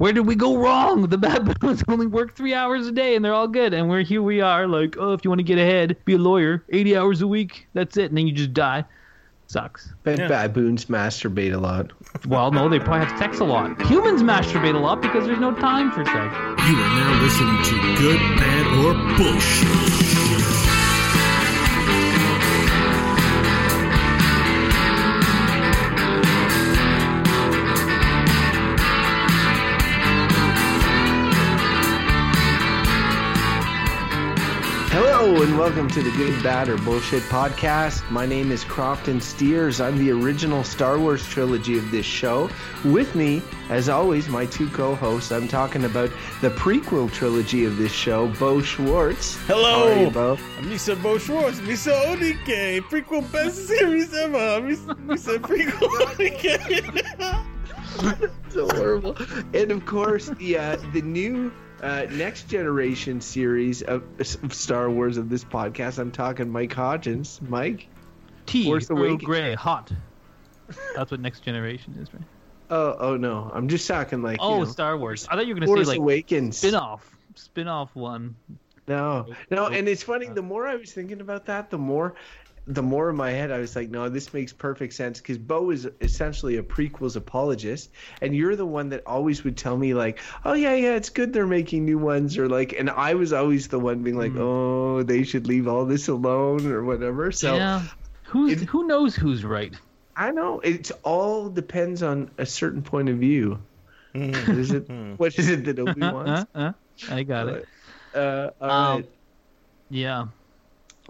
where did we go wrong? The baboons only work three hours a day and they're all good, and we're here. We are like, oh, if you want to get ahead, be a lawyer, eighty hours a week. That's it, and then you just die. Sucks. Bet baboons masturbate a lot. Well, no, they probably have sex a lot. Humans masturbate a lot because there's no time for sex. You are now listening to Good, Bad, or Bullshit. Hello and welcome to the Good, Bad, or Bullshit podcast. My name is Crofton Steers. I'm the original Star Wars trilogy of this show. With me, as always, my two co-hosts. I'm talking about the prequel trilogy of this show, Beau Schwartz. Hello, How are you, Beau? Mr. Beau Schwartz, Mr. Onike, prequel best series ever, Mr. Prequel Onike. so horrible. And of course, the uh, the new uh, next generation series of, of Star Wars of this podcast. I'm talking Mike Hodgins. Mike. Tea, Force Earl Awakens. Grey, hot. That's what next generation is, right? Oh, oh no! I'm just talking like Oh, you know, Star Wars. I thought you were gonna Force say like Awakens. spin-off, spin-off one. No, no, and it's funny. The more I was thinking about that, the more, the more in my head I was like, no, this makes perfect sense because Beau is essentially a prequels apologist, and you're the one that always would tell me like, oh yeah, yeah, it's good they're making new ones, or like, and I was always the one being like, oh, they should leave all this alone or whatever. So yeah. Who's it- who knows who's right? I know it's all depends on a certain point of view. What is it? What is it that Obi Uh, wants? uh, I got it. Uh, all Um, right. Yeah.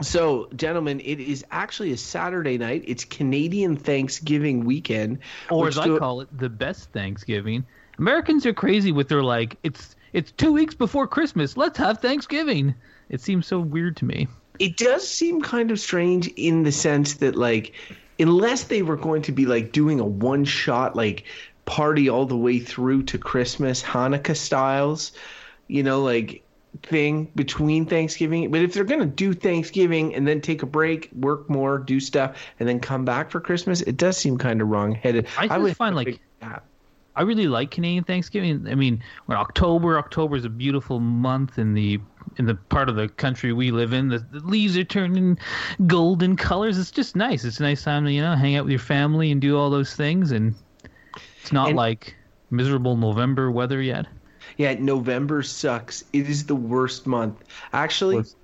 So, gentlemen, it is actually a Saturday night. It's Canadian Thanksgiving weekend. Or as I call it, the best Thanksgiving. Americans are crazy with their like it's it's two weeks before Christmas. Let's have Thanksgiving. It seems so weird to me. It does seem kind of strange in the sense that, like, unless they were going to be like doing a one shot, like, party all the way through to Christmas, Hanukkah styles, you know, like, thing between Thanksgiving. But if they're going to do Thanksgiving and then take a break, work more, do stuff, and then come back for Christmas, it does seem kind of wrong headed. I just find, like, I really like Canadian Thanksgiving. I mean, when October, October is a beautiful month in the in the part of the country we live in. The, the leaves are turning golden colors. It's just nice. It's a nice time to you know hang out with your family and do all those things. And it's not And- like miserable November weather yet. Yeah, November sucks. It is the worst month. Actually, Worst.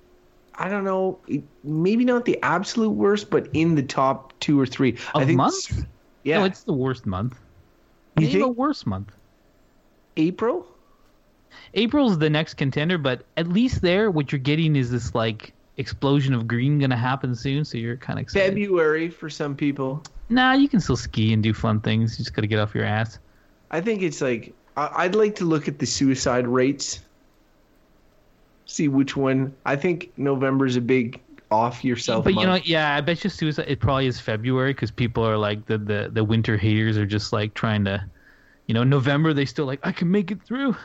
I don't know. Maybe not the absolute worst, but in the top two or three. I Of think. months? Yeah. No, it's the worst month. You Name a worse month. April. April's the next contender, but at least there, what you're getting is this like explosion of green going to happen soon. So you're kind of excited. February for some people. Nah, you can still ski and do fun things. You just got to get off your ass. I think it's like I'd like to look at the suicide rates. See which one. I think November's a big off yourself. but you know, yeah, I bet you suicide. It probably is February because people are like the, the the winter haters are just like trying to, you know, November they still like I can make it through.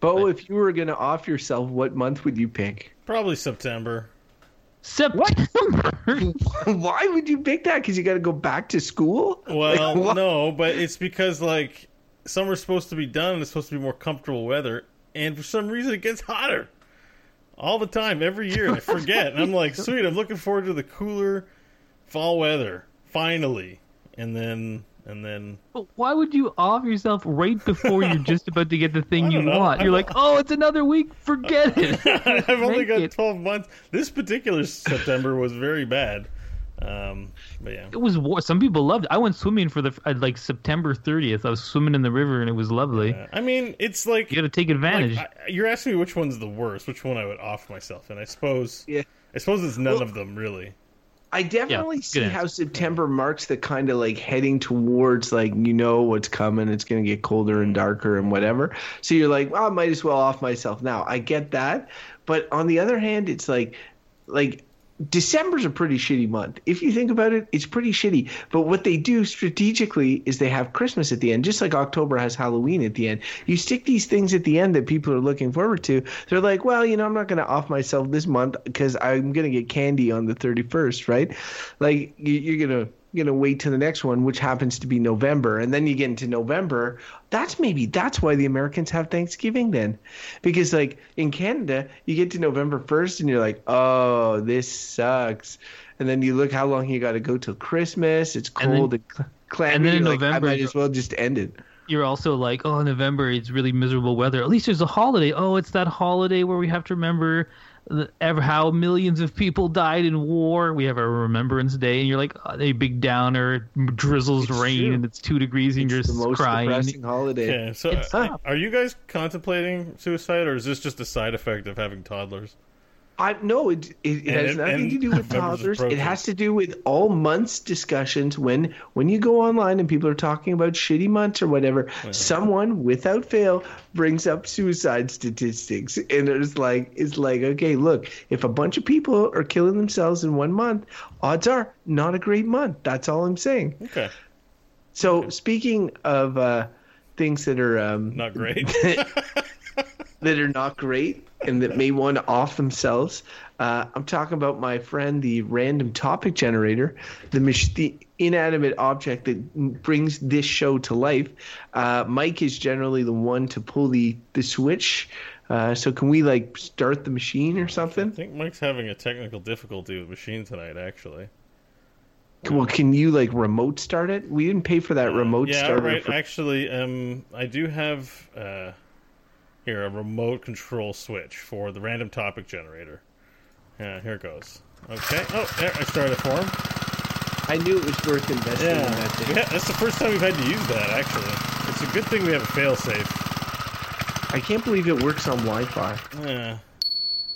Beau, if you were gonna off yourself, what month would you pick? Probably September. September. Why would you pick that? Because you got to go back to school. Well, Like, no, but it's because like summer's supposed to be done and it's supposed to be more comfortable weather, and for some reason it gets hotter all the time every year. I forget, and I'm like, sweet, I'm looking forward to the cooler fall weather finally, and then and then But why would you off yourself right before you're just about to get the thing you know. want? You're like, oh, it's another week. Forget it. I've only got it. 12 months. This particular September was very bad. Um, but yeah. It was war. Some people loved it. I went swimming for the uh, like September 30th. I was swimming in the river and it was lovely. I mean, it's like You got to take advantage. Like, I, you're asking me which one's the worst, which one I would off myself, and I suppose Yeah. I suppose it's none Well- of them really. I definitely good see how. September marks the kind of like heading towards like you know what's coming. It's going to get colder and darker and whatever. So you're like, well, I might as well off myself now. I get that, but on the other hand, it's like, like December's a pretty shitty month. If you think about it, it's pretty shitty. But what they do strategically is they have Christmas at the end, just like October has Halloween at the end. You stick these things at the end that people are looking forward to. They're like, well, you know, I'm not going to off myself this month because I'm going to get candy on the 31st, right? Like you, you're going to gonna wait till the next one, which happens to be November, and then you get into November. That's maybe that's why the Americans have Thanksgiving then, because like in Canada, you get to November first, and you're like, oh, this sucks, and then you look how long you got to go till Christmas. It's And then- cold and, clammy. and then in like, November, I might as well just end it. You're also like, oh, November, it's really miserable weather. At least there's a holiday. Oh, it's that holiday where we have to remember the, ever how millions of people died in war. We have our Remembrance Day, and you're like, oh, a big downer, drizzles It's rain, true. and it's two degrees, and It's the you're most just crying. depressing holiday. Yeah. So, It's uh, are you guys contemplating suicide, or is this just a side effect of having toddlers? I no, it it, it has nothing to do with toddlers. It has to do with all months discussions. When when you go online and people are talking about shitty months or whatever, someone without fail brings up suicide statistics, and it's like it's like okay, look, if a bunch of people are killing themselves in one month, odds are not a great month. That's all I'm saying. Okay. So speaking of uh, things that are um, Not great. that are not great and that may want to off themselves. Uh, I'm talking about my friend, the random topic generator, the, mach- the inanimate object that brings this show to life. Uh, Mike is generally the one to pull the, the switch. Uh, so can we like start the machine or something? I think Mike's having a technical difficulty with machine tonight. Actually. Well, can you like remote start it? We didn't pay for that remote yeah, starter. right. for- Actually, um, I do have uh, here a remote control switch for the random topic generator. Yeah, here it goes. Okay. Oh, there, I started a form. I knew it was worth investing in that thing. yeah, that's the first time we've had to use that. Actually, it's a good thing we have a failsafe. I can't believe it works on Wi-Fi. Yeah,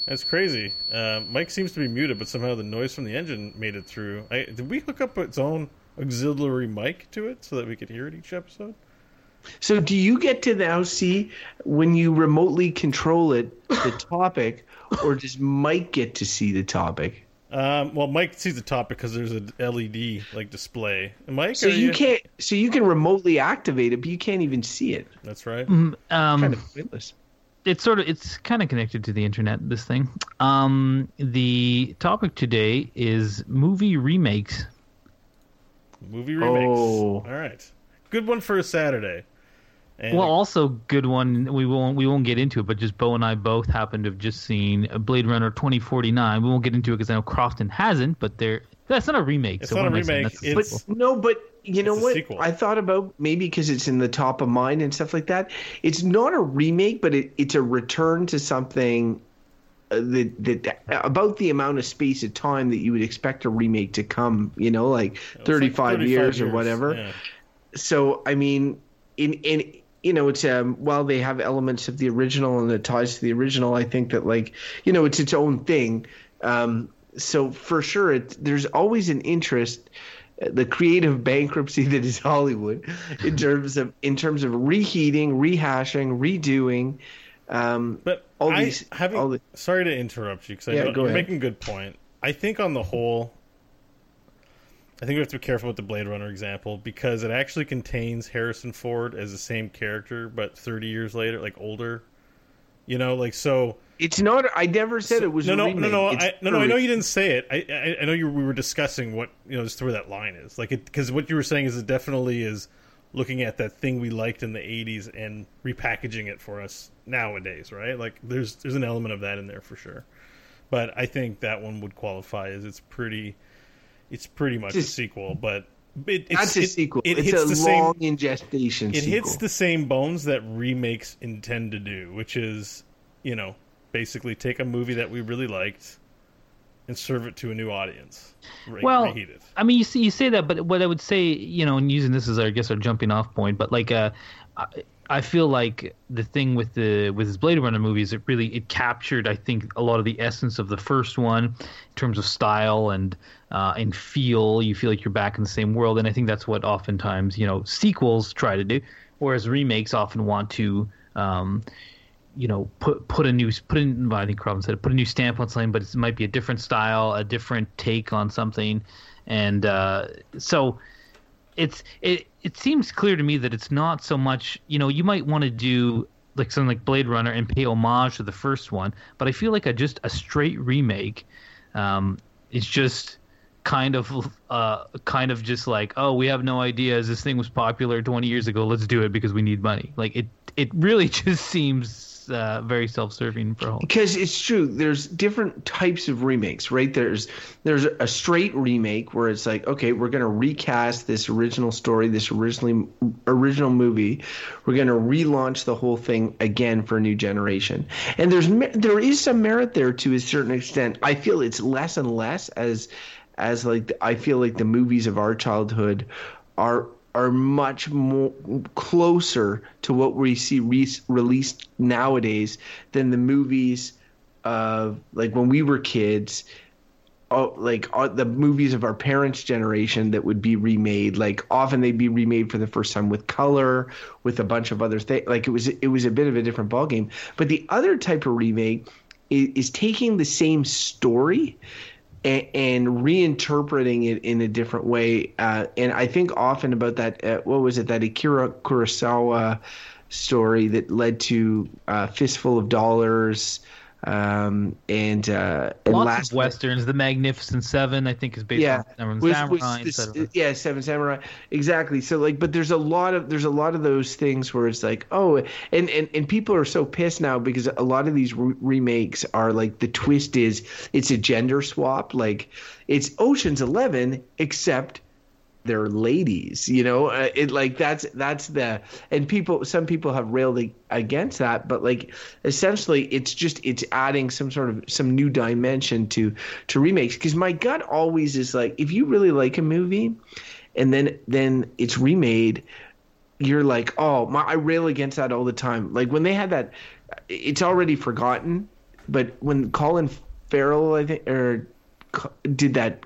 that's crazy. Uh, Mike seems to be muted, but somehow the noise from the engine made it through. I, did we hook up its own auxiliary mic to it so that we could hear it each episode? So do you get to now see when you remotely control it the topic, or does Mike get to see the topic? Um, well, Mike sees the topic because there's an LED like display. And Mike, So are you can't. So you can remotely activate it, but you can't even see it. That's right. Um, Kind of pointless. it's sort of it's kind of connected to the internet this thing um the topic today is movie remakes Movie remakes. Oh. All right, good one for a Saturday. And well also good one we won't we won't get into it but just beau and i both happen to have just seen blade runner 2049 we won't get into it because i know crofton hasn't but they're that's not a remake It's so not a am saying? remake, That's a it's- sequel. But no, but you know It's a what? sequel. I thought about maybe because it's in the top of mind and stuff like that. It's not a remake, but it, it's a return to something uh, that that about the amount of space of time that you would expect a remake to come. You know, like it's like 35, years, or whatever. Yeah. so I mean, in in you know, it's um while they have elements of the original and it ties to the original, I think that like you know, it's its own thing. Um, so for sure, it there's always an interest. uh, The creative bankruptcy that is Hollywood, in terms of in terms of reheating, rehashing, redoing. Um, But all I, these, having, all the, sorry to interrupt you because Yeah, you're ahead. making a good point. I think on the whole, I think we have to be careful with the Blade Runner example because it actually contains Harrison Ford as the same character, but 30 years later, like older. You know, like so. it's not. I never said it was no, a no, no, no, It's I, no, no. I know you didn't say it. I, I, I know you. We were discussing what you know, just where that line is. Like, it because what you were saying is it definitely is looking at that thing we liked in the '80s and repackaging it for us nowadays, right? Like, there's there's an element of that in there for sure. But I think that one would qualify as it's pretty, it's pretty much a sequel, but it, it's, That's a it- sequel. It it's hits a the same long in gestation. it sequel. hits the same bones that remakes intend to do, which is, you know, basically take a movie that we really liked and serve it to a new audience. Re- well reheat it. i mean you see you say that but what i would say you know and using this as i guess our jumping off point but like uh I, feel like the thing with the with his Blade Runner movies, it really it captured, I think, a lot of the essence of the first one in terms of style and uh, and feel. You feel like you're back in the same world, and I think that's what oftentimes you know sequels try to do, whereas remakes often want to. Um, you know, put put a new put in. I think Robin said put a new stamp on something, but it might be a different style, a different take on something, and uh, so it's it it seems clear to me that it's not so much. You know, you might want to do like something like Blade Runner and pay homage to the first one, but I feel like a just a straight remake um, is just kind of uh kind of just like oh we have no ideas this thing was popular 20 years ago let's do it because we need money like it it really just seems uh, very self-serving for a because it's true there's different types of remakes right? There's there's a straight remake where it's like okay we're to recast this original story this originally original movie. We're to relaunch the whole thing again for a new generation. And there's there is some merit there to a certain extent. I feel it's less and less as as like i feel like the movies of our childhood are are much more closer to what we see re- released nowadays than the movies of like when we were kids oh, like uh, the movies of our parents' generation that would be remade. Like often they'd be remade for the first time with color, with a bunch of other things. Like it was it was a bit of a different ballgame. But the other type of remake is, is taking the same story and, reinterpreting it in a different way. Uh, and I think often about that. Uh, what was it? That Akira Kurosawa story that led to uh, Fistful of Dollars. Um, and uh, and lots last of westerns. The magnificent seven i think is based yeah, on was Samurai this- of- yeah, Seven Samurai, exactly. So like, but there's a lot of there's a lot of those things where it's like, oh, and and and people are so pissed now because a lot of these re- remakes are like the twist is it's a gender swap, like it's Ocean's Eleven except they're ladies you know? Uh, it like that's that's the and people some people have railed against that but like essentially it's just it's adding some sort of some new dimension to to remakes. Because my gut always is like if you really like a movie and then then it's remade you're like oh my i rail against that all the time. Like when they had that it's already forgotten but when colin farrell i think or did that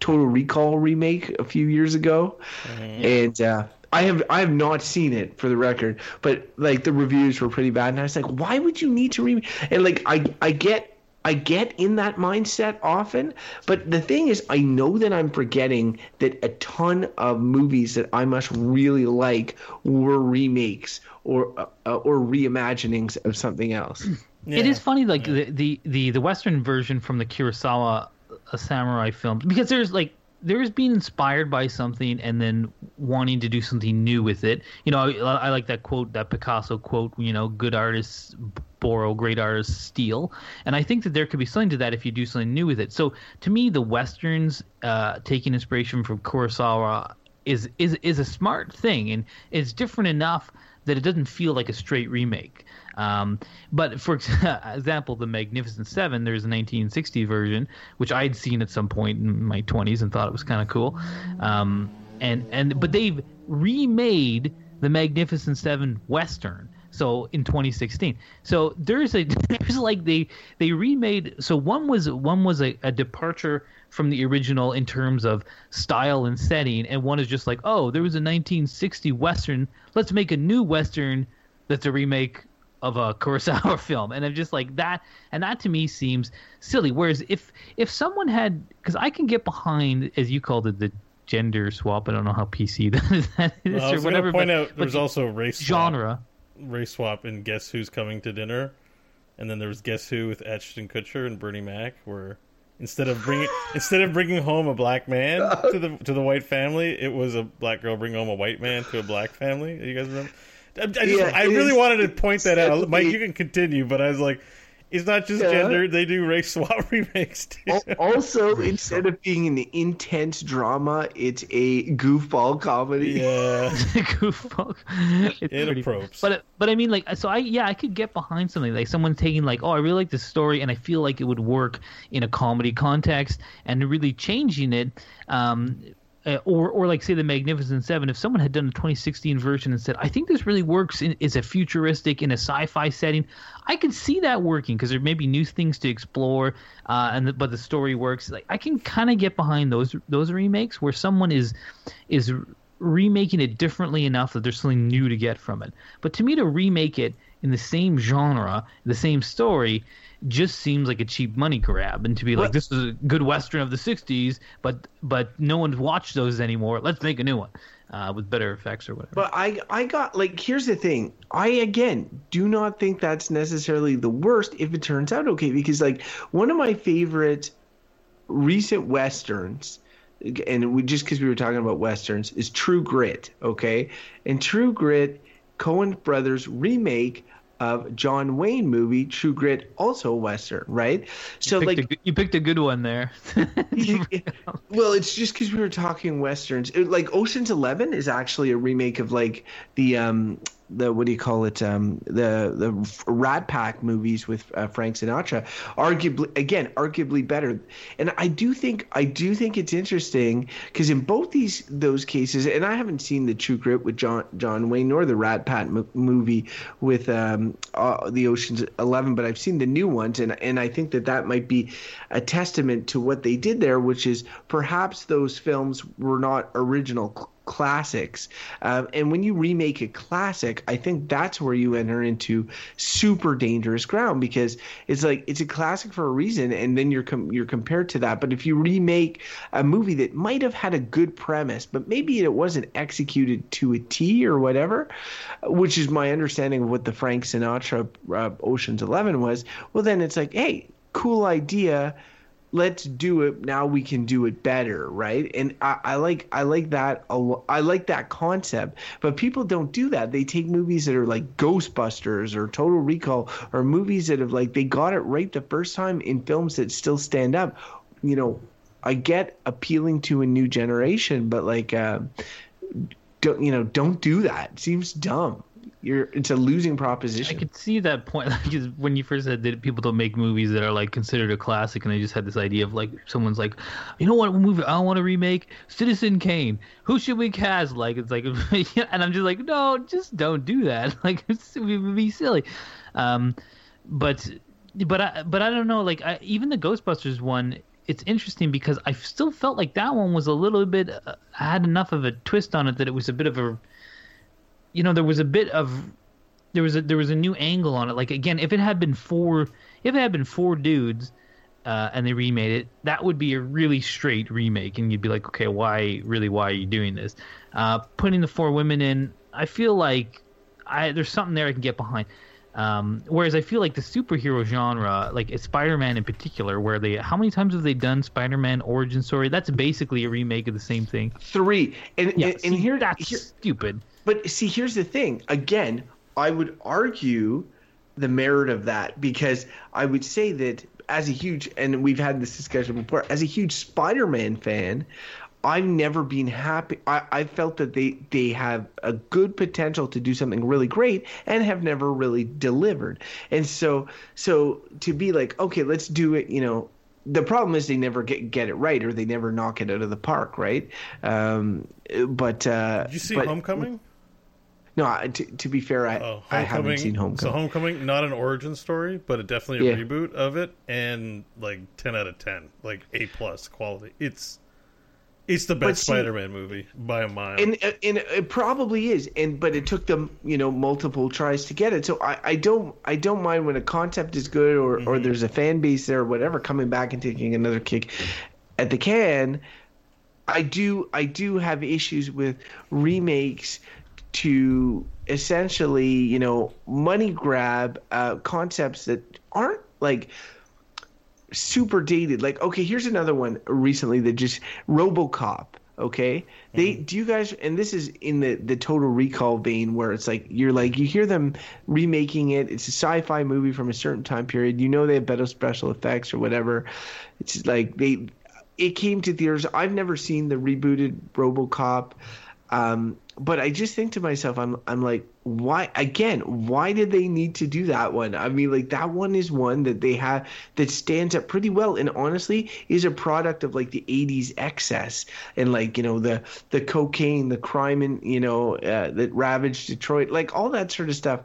Total Recall remake a few years ago, and uh, I have I have not seen it for the record, but like the reviews were pretty bad, and I was like, why would you need to remake? And like I I get I get in that mindset often, but the thing is, I know that I'm forgetting that a ton of movies that I must really like were remakes or uh, or reimaginings of something else. It is funny, like the, the the the Western version from the Kurosawa uh, samurai film because there's like there's being inspired by something and then wanting to do something new with it. You know, I, I like that quote, that Picasso quote. You know, good artists borrow, great artists steal, and I think that there could be something to that if you do something new with it. So to me, the westerns uh, taking inspiration from Kurosawa is is is a smart thing, and it's different enough that it doesn't feel like a straight remake. Um, but for example, the Magnificent Seven, there's a 1960 version, which I'd seen at some point in my 20s and thought it was kind of cool. Um, and and but they've remade the Magnificent Seven Western. So in 2016, so there's a there's like they they remade. So one was one was a, a departure from the original in terms of style and setting, and one is just like oh there was a 1960 Western. Let's make a new Western that's a remake of a Kurosawa film, and I'm just like that, and that to me seems silly. Whereas if if someone had, because I can get behind, as you called it, the gender swap. I don't know how PC that is, that is Well, I or whatever. point but, out there's the also race swap, genre. race swap in Guess Who's Coming to Dinner, and then there was Guess Who with Ashton Kutcher and Bernie Mac, where instead of bringing instead of bringing home a black man to the to the white family, it was a black girl bringing home a white man to a black family. You guys remember? I, I, just, Yeah, I really is- wanted to point that out. Mike, you can continue, but I was like, it's not just Yeah. gender; they do race swap remakes too. Al- Also, instead of being an intense drama, it's a goofball comedy. yeah, goofball. It's It pretty- approves. But but I mean, like, so I yeah, I could get behind something like someone taking like, oh, I really like this story, and I feel like it would work in a comedy context, and really changing it. Um, uh, or, or like say the Magnificent Seven. If someone had done a 2016 version and said, "I think this really works in is a futuristic in a sci-fi setting," I could see that working because there may be new things to explore, uh, and the, but the story works. Like I can kind of get behind those those remakes where someone is is remaking it differently enough that there's something new to get from it. But to me, to remake it in the same genre, the same story, just seems like a cheap money grab. And to be like, Well- this is a good western of the '60s, but but no one's watched those anymore. Let's make a new one uh, with better effects or whatever. But I, I got like here's the thing. I again do not think that's necessarily the worst if it turns out okay because like one of my favorite recent westerns and we just because we were talking about westerns is True Grit, okay? And True Grit, Coen Brothers remake of John Wayne movie True Grit, also a western, right? So you like, a, you picked a good one there. well, it's just because we were talking westerns. It, like Ocean's Eleven is actually a remake of like the um the what do you call it um the the Rat Pack movies with uh, Frank Sinatra arguably again arguably better. And I do think I do think it's interesting because in both these those cases and I haven't seen the True Grit with John John Wayne nor the Rat Pack mo- movie with um uh, the Ocean's 11 but I've seen the new ones and and I think that that might be a testament to what they did there which is perhaps those films were not original classics. Um, and when you remake a classic, I think that's where you enter into super dangerous ground because it's like it's a classic for a reason, and then you're com- you're compared to that. But if you remake a movie that might have had a good premise, but maybe it wasn't executed to a T or whatever, which is my understanding of what the Frank Sinatra uh, Ocean's Eleven was, well then it's like, hey, cool idea let's do it now we can do it better right? And i, I like i like that i like that concept. But people don't do that. They take movies that are like ghostbusters or total recall or movies that have like they got it right the first time in films that still stand up. You know i get appealing to a new generation but like uh, don't you know don't do that. It seems dumb you're it's a losing proposition. I could see that point like when you first said that people don't make movies that are like considered a classic, and they just had this idea of like someone's like, you know what movie I want to remake? Citizen Kane. Who should we cast? Like it's like, and I'm just like, no, just don't do that. Like it's, it would be silly. Um, but but I but I don't know. Like I, even the Ghostbusters one, it's interesting because I still felt like that one was a little bit uh, had enough of a twist on it that it was a bit of a you know there was a bit of there was a there was a new angle on it. Like again if it had been four if it had been four dudes uh, and they remade it that would be a really straight remake and you'd be like okay why really why are you doing this? Uh, putting the four women in i feel like I, there's something there i can get behind um, whereas I feel like the superhero genre, like Spider-Man in particular, where they how many times have they done Spider-Man origin story? That's basically a remake of the same thing. Three, and Yeah, and, and here that's here, stupid. But see, here's the thing. Again, I would argue the merit of that because I would say that as a huge, and we've had this discussion before, as a huge Spider-Man fan, I've never been happy. I, I felt that they they have a good potential to do something really great and have never really delivered. And so so to be like, okay, let's do it. You know, the problem is they never get get it right or they never knock it out of the park, right? Um, but uh, Did you see but, Homecoming? No, I- to, to be fair, I, Oh, I haven't seen Homecoming. So Homecoming. Not an origin story, but it definitely a Yeah. reboot of it, and like ten out of ten, like A plus quality. It's it's the best see- Spider-Man movie by a mile. and uh, and it probably is and but it took them you know multiple tries to get it so i i don't i don't mind when a concept is good or Mm-hmm. or there's a fan base there or whatever coming back and taking another kick at the can i do i do have issues with remakes to essentially you know money grab uh concepts that aren't like super dated. Like, okay, here's another one recently that just RoboCop. Okay, they do you guys, and this is in the the Total Recall vein where it's like you're like you hear them remaking it. It's a sci-fi movie from a certain time period. You know they have better special effects or whatever. It's like they, it came to theaters. I've never seen the rebooted RoboCop. Um, but I just think to myself, I'm I'm like, why again? Why did they need to do that one? I mean, like that one is one that they have that stands up pretty well, and honestly, is a product of like the '80s excess and like you know the the cocaine, the crime, and you know uh, that ravaged Detroit, like all that sort of stuff.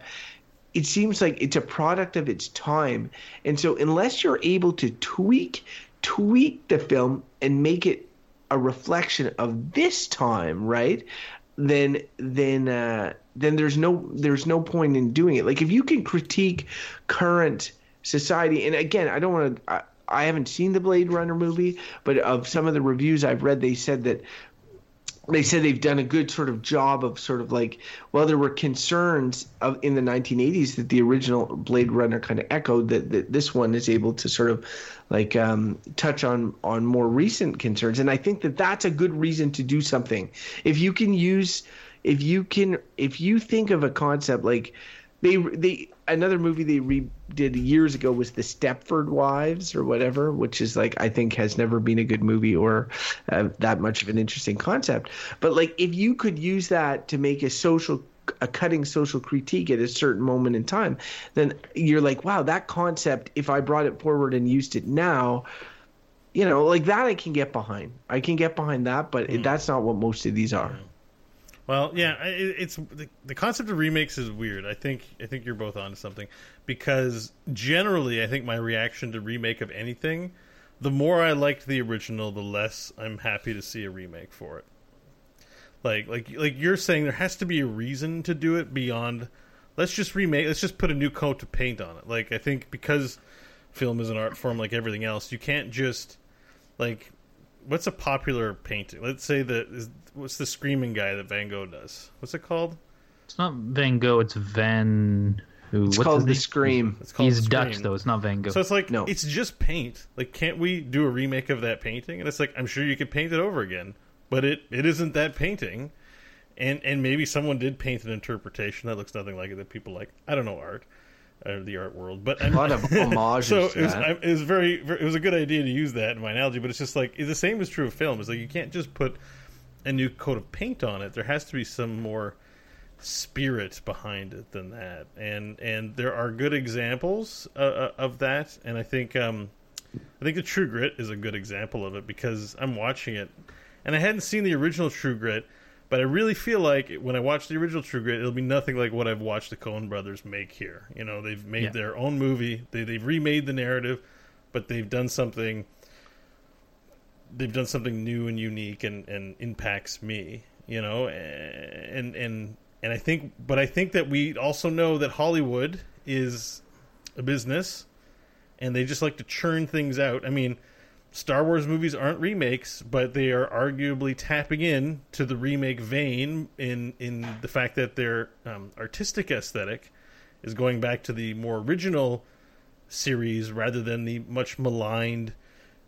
It seems like it's a product of its time, and so unless you're able to tweak tweak the film and make it a reflection of this time, right? Then then uh, then there's no there's no point in doing it. Like if you can critique current society, and again, I don't want to. I, I haven't seen the Blade Runner movie, but of some of the reviews I've read, they said that they said they've done a good sort of job of sort of like well there were concerns of in the 1980s that the original blade runner kind of echoed that, that this one is able to sort of like um, touch on on more recent concerns. And i think that that's a good reason to do something. If you can use if you can if you think of a concept like they they another movie they redid years ago was the Stepford Wives or whatever, which is like I think has never been a good movie or uh, that much of an interesting concept. But like if you could use that to make a social a cutting social critique at a certain moment in time, then you're like, wow, that concept. If I brought it forward and used it now. You know, like that, I can get behind. I can get behind that, but Hmm. that's not what most of these are. Well, yeah, it, it's the, the concept of remakes is weird. I think I think you're both onto something because generally, I think my reaction to remake of anything, the more I liked the original, the less I'm happy to see a remake for it. Like like like you're saying, there has to be a reason to do it beyond. Let's just remake. Let's just put a new coat of paint on it. Like I think because film is an art form like everything else, you can't just like what's a popular painting? Let's say that is what's the screaming guy that Van Gogh does? What's it called? It's not Van Gogh. It's Van. Who? It's what's called The? Scream. It's called He's The Dutch though. It's not Van Gogh. So it's like No. it's just paint. Like can't we do a remake of that painting? And it's like I'm sure you could paint it over again, but it it isn't that painting. And and maybe someone did paint an interpretation that looks nothing like it that people like. I don't know art or the art world, but A lot of homages so it was. I, it was very, very it was a good idea to use that in my analogy, but it's just like the same is true of film. It's like you can't just put a new coat of paint on it. There has to be some more spirit behind it than that, and and there are good examples uh, uh, of that. And I think um, I think the True Grit is a good example of it because I'm watching it, and I hadn't seen the original True Grit. But I really feel like when I watch the original True Grit, it'll be nothing like what I've watched the Coen brothers make here. You know, they've made Yeah. their own movie. They they've remade the narrative, but they've done something. They've done something new and unique and, and impacts me. You know, and and and I think, but I think that we also know that Hollywood is a business, and they just like to churn things out. I mean. Star Wars movies aren't remakes, but they are arguably tapping in to the remake vein in in the fact that their um, artistic aesthetic is going back to the more original series rather than the much maligned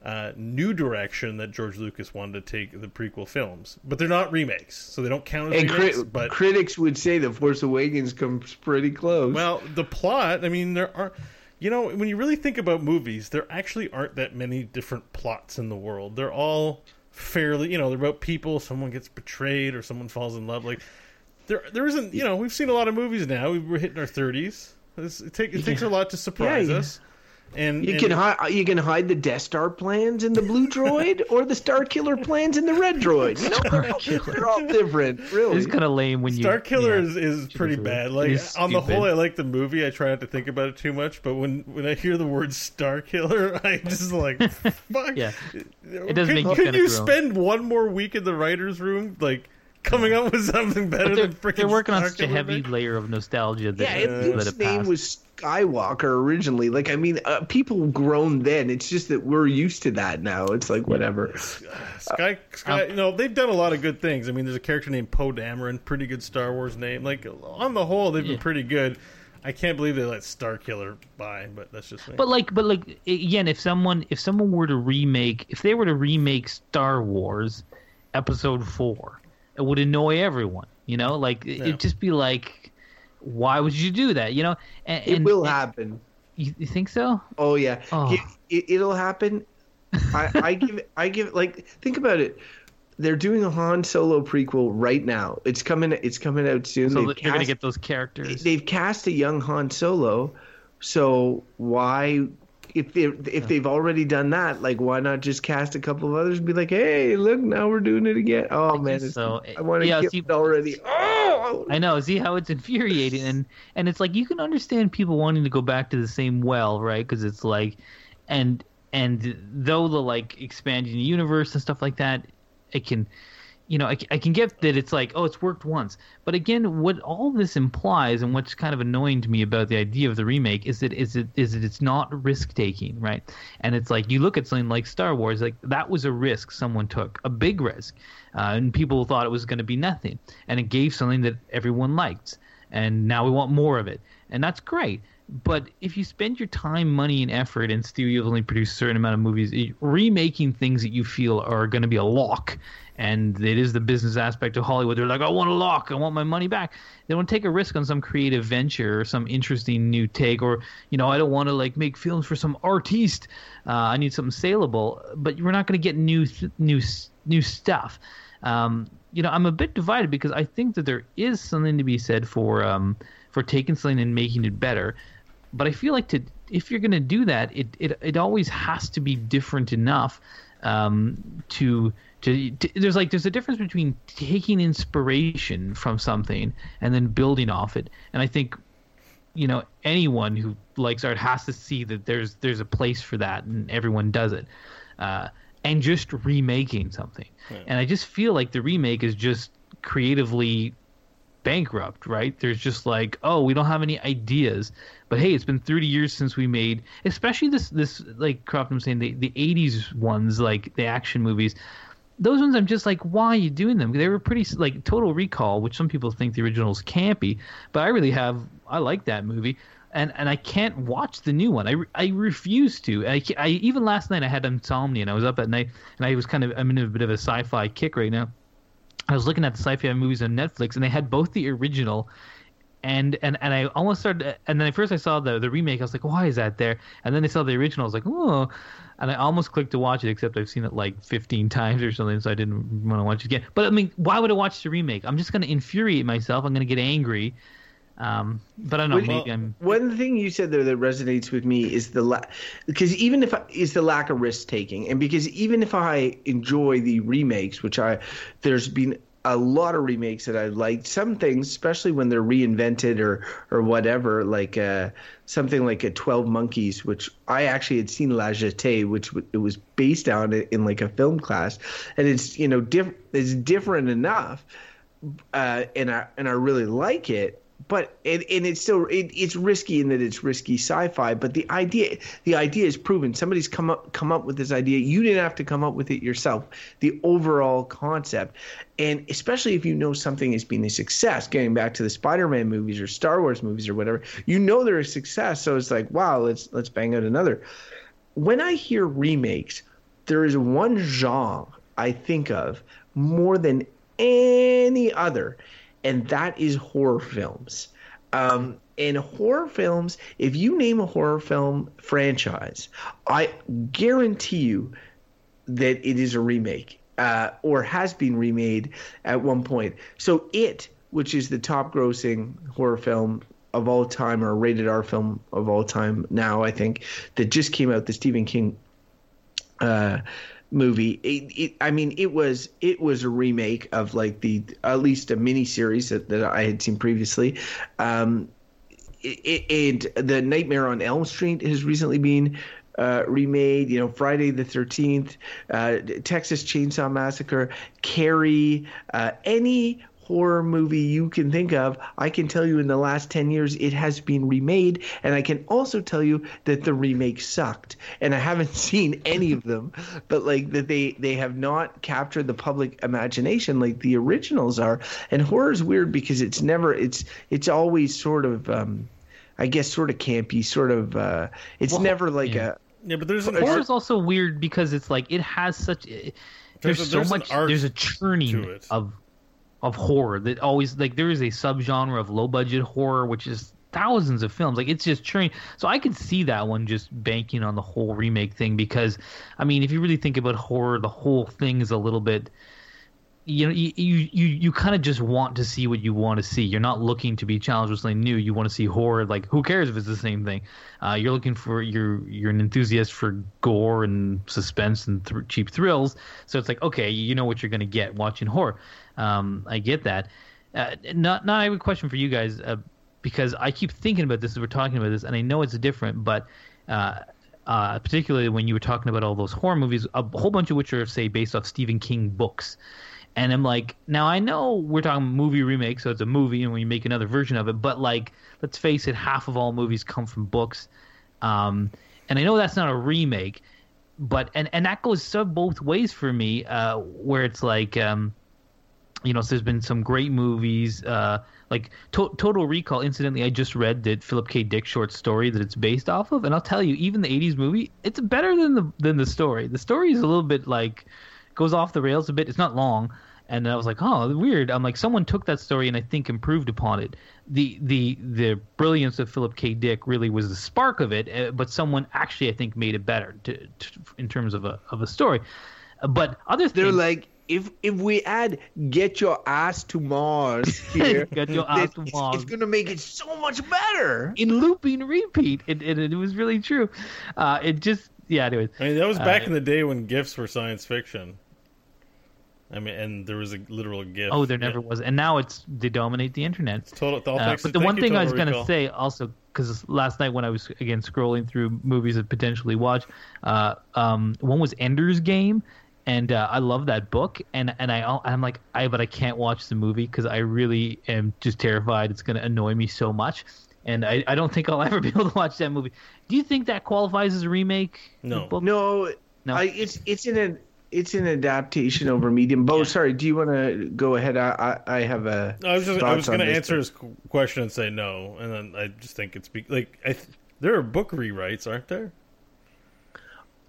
uh, new direction that George Lucas wanted to take the prequel films. But they're not remakes, so they don't count as And remakes. cri- but critics would say the Force Awakens comes pretty close. well, the plot, I mean, there are. You know, when you really think about movies, there actually aren't that many different plots in the world. They're all fairly, you know, they're about people, someone gets betrayed or someone falls in love. Like, there, there isn't, you know, we've seen a lot of movies now. We're hitting our 30s. It, take, it takes a lot to surprise Yeah, yeah. us. And you and- can hi- you can hide the Death Star plans in the blue droid or the Star Killer plans in the red droid. You know, they're all, different, really. It's kind of lame when you. Star Killer yeah. is, is pretty bad. Like is on the whole, I like the movie. I try not to think about it too much, but when when I hear the word Star Killer, I just like fuck. Yeah. it does could, make you Could you groan. spend one more week in the writers' room, like coming up with something better than freaking? they're working on Star such a heavy man? layer of nostalgia that yeah, they and Luke's it name was Skywalker originally. Like, I mean, uh, people grown then. It's just that we're used to that now. It's like whatever. Sky, Sky, you know, they've done a lot of good things. I mean, there's a character named Poe Dameron, pretty good Star Wars name. Like on the whole, they've Yeah. been pretty good. I can't believe they let Star Killer by, but that's just me. But like, but like again, if someone if someone were to remake, if they were to remake Star Wars Episode Four, it would annoy everyone. You know, like Yeah. it'd just be like, why would you do that? You know, and, It and- will and- happen. You, you think so? Oh yeah, Oh. It, it, it'll happen. I, I give I give like think about it. They're doing a Han Solo prequel right now. It's coming. It's coming out soon. So They've you're gonna get those characters. They've cast a young Han Solo, so why? If they if they've already done that, like why not just cast a couple of others and be like, hey, look, now we're doing it again. Oh man, so. I want to Yeah, get see- it already. Oh, I know. See how it's infuriating, and and it's like you can understand people wanting to go back to the same well, right? Because it's like, and and though the like expanding universe and stuff like that, it can, you know, I, I can get that it's like, oh, it's worked once. But again, what all this implies and what's kind of annoying to me about the idea of the remake is that is it is that it's not risk taking, right? And it's like you look at something like Star Wars, like that was a risk someone took, a big risk, uh, and people thought it was going to be nothing, and it gave something that everyone liked, and now we want more of it, and that's great. But if you spend your time, money, and effort, and still you've only produce a certain amount of movies, remaking things that you feel are going to be a lock and it is the business aspect of Hollywood. They're like, I want a lock, I want my money back. They want to take a risk on some creative venture or some interesting new take, or you know, I don't want to like make films for some artiste. Uh, I need something saleable, but we're not going to get new new new stuff. Um, you know, I'm a bit divided because I think that there is something to be said for um, for taking something and making it better, but I feel like to if you're going to do that, it, it it always has to be different enough um, to to, to, there's like there's a difference between taking inspiration from something and then building off it and i think you know anyone who likes art has to see that there's there's a place for that and everyone does it uh, and just remaking something yeah. and i just feel like the remake is just creatively bankrupt right there's just like oh we don't have any ideas but hey it's been 30 years since we made especially this this like Crofton saying the, the 80s ones like the action movies those ones I'm just like, why are you doing them? They were pretty like Total Recall, which some people think the original's campy, but I really have I like that movie, and and I can't watch the new one. I, I refuse to. I, I even last night I had insomnia and I was up at night and I was kind of I'm in a bit of a sci-fi kick right now. I was looking at the sci-fi movies on Netflix and they had both the original and and and I almost started. And then at first I saw the the remake. I was like, why is that there? And then I saw the original. I was like, oh and I almost clicked to watch it, except I've seen it like 15 times or something, so I didn't want to watch it again. But I mean, why would I watch the remake? I'm just going to infuriate myself. I'm going to get angry. Um, but I don't know. Well, maybe I'm. One thing you said there that resonates with me is the la- because even if I, is the lack of risk taking, and because even if I enjoy the remakes, which I there's been a lot of remakes that I liked. Some things, especially when they're reinvented or or whatever, like uh, something like a Twelve Monkeys, which I actually had seen La Jetée, which it was based on in like a film class, and it's you know diff- it's different enough, uh, and I and I really like it but and, and it's still it, it's risky in that it's risky sci-fi but the idea the idea is proven. Somebody's come up come up with this idea. You didn't have to come up with it yourself the overall concept. And especially if you know something has been a success getting back to the spider-man movies or star wars movies or whatever you know they're a success. So it's like wow let's let's bang out another. When i hear remakes there is one genre i think of more than any other and that is horror films. Um, in horror films, if you name a horror film franchise, I guarantee you that it is a remake uh, or has been remade at one point. So, It, which is the top grossing horror film of all time or rated R film of all time now, I think, that just came out, the Stephen King. Uh, movie. It, it, I mean, it was it was a remake of like the at least a mini series that, that I had seen previously. Um, it, and the Nightmare on Elm Street has recently been uh, remade. You know, Friday the Thirteenth, uh, Texas Chainsaw Massacre, Carrie, uh, any horror movie you can think of, I can tell you in the last 10 years it has been remade. And I can also tell you that the remake sucked. And I haven't seen any of them, but like that they, they have not captured the public imagination like the originals are. And horror is weird because it's never, it's, it's always sort of, um, I guess, sort of campy, sort of, uh, it's well, never like yeah. a. Yeah, but there's an horror is also weird because it's like it has such. There's, there's so there's much. There's a churning of of horror that always like there is a subgenre of low budget horror which is thousands of films. Like it's just churning so i could see that one just banking on the whole remake thing because i mean if you really think about horror the whole thing is a little bit you know you you you, kind of just want to see what you want to see you're not looking to be challenged with something new you want to see horror like who cares if it's the same thing uh, you're looking for you're you're an enthusiast for gore and suspense and th- cheap thrills so it's like okay you know what you're going to get watching horror um, I get that. Uh, not, not. I have a question for you guys uh, because I keep thinking about this as we're talking about this, and I know it's different, but uh, uh, particularly when you were talking about all those horror movies, a whole bunch of which are say based off Stephen King books. And I'm like, now I know we're talking movie remake, so it's a movie, and we make another version of it. But like, let's face it, half of all movies come from books, um, and I know that's not a remake, but and and that goes so both ways for me, uh, where it's like, um, you know, so there's been some great movies, uh, like to- Total Recall. Incidentally, I just read that Philip K. Dick short story that it's based off of, and I'll tell you, even the '80s movie, it's better than the than the story. The story is a little bit like goes off the rails a bit. It's not long, and I was like, oh, weird. I'm like, someone took that story and I think improved upon it. The the the brilliance of Philip K. Dick really was the spark of it, uh, but someone actually I think made it better to, to, in terms of a of a story. But other They're things, like, if if we add "Get Your Ass to Mars" here, Get Your Ass to it's, Mars. it's gonna make it so much better. in looping repeat. It, it, it was really true. Uh, it just yeah. Anyways, I mean, that was back Uh, in the day when gifs were science fiction. I mean, and there was a literal gift. oh, there never Yeah. was, and now it's they dominate the internet. Total, all Uh, thanks but to- the one thing I was going to say also, because last night when I was again scrolling through movies to potentially watch, uh, um, one was Ender's Game, and uh, I love that book, and and I I'm like I but I can't watch the movie because I really am just terrified it's going to annoy me so much, and I, I don't think I'll ever be able to watch that movie. Do you think that qualifies as a remake? No. Book? No, No. I, it's it's an an it's an adaptation over medium. Beau, sorry, do you want to go ahead? I I, I have a. I was just I was going to answer his question and say no, and then I just think it's be- like I th- there are book rewrites, aren't there?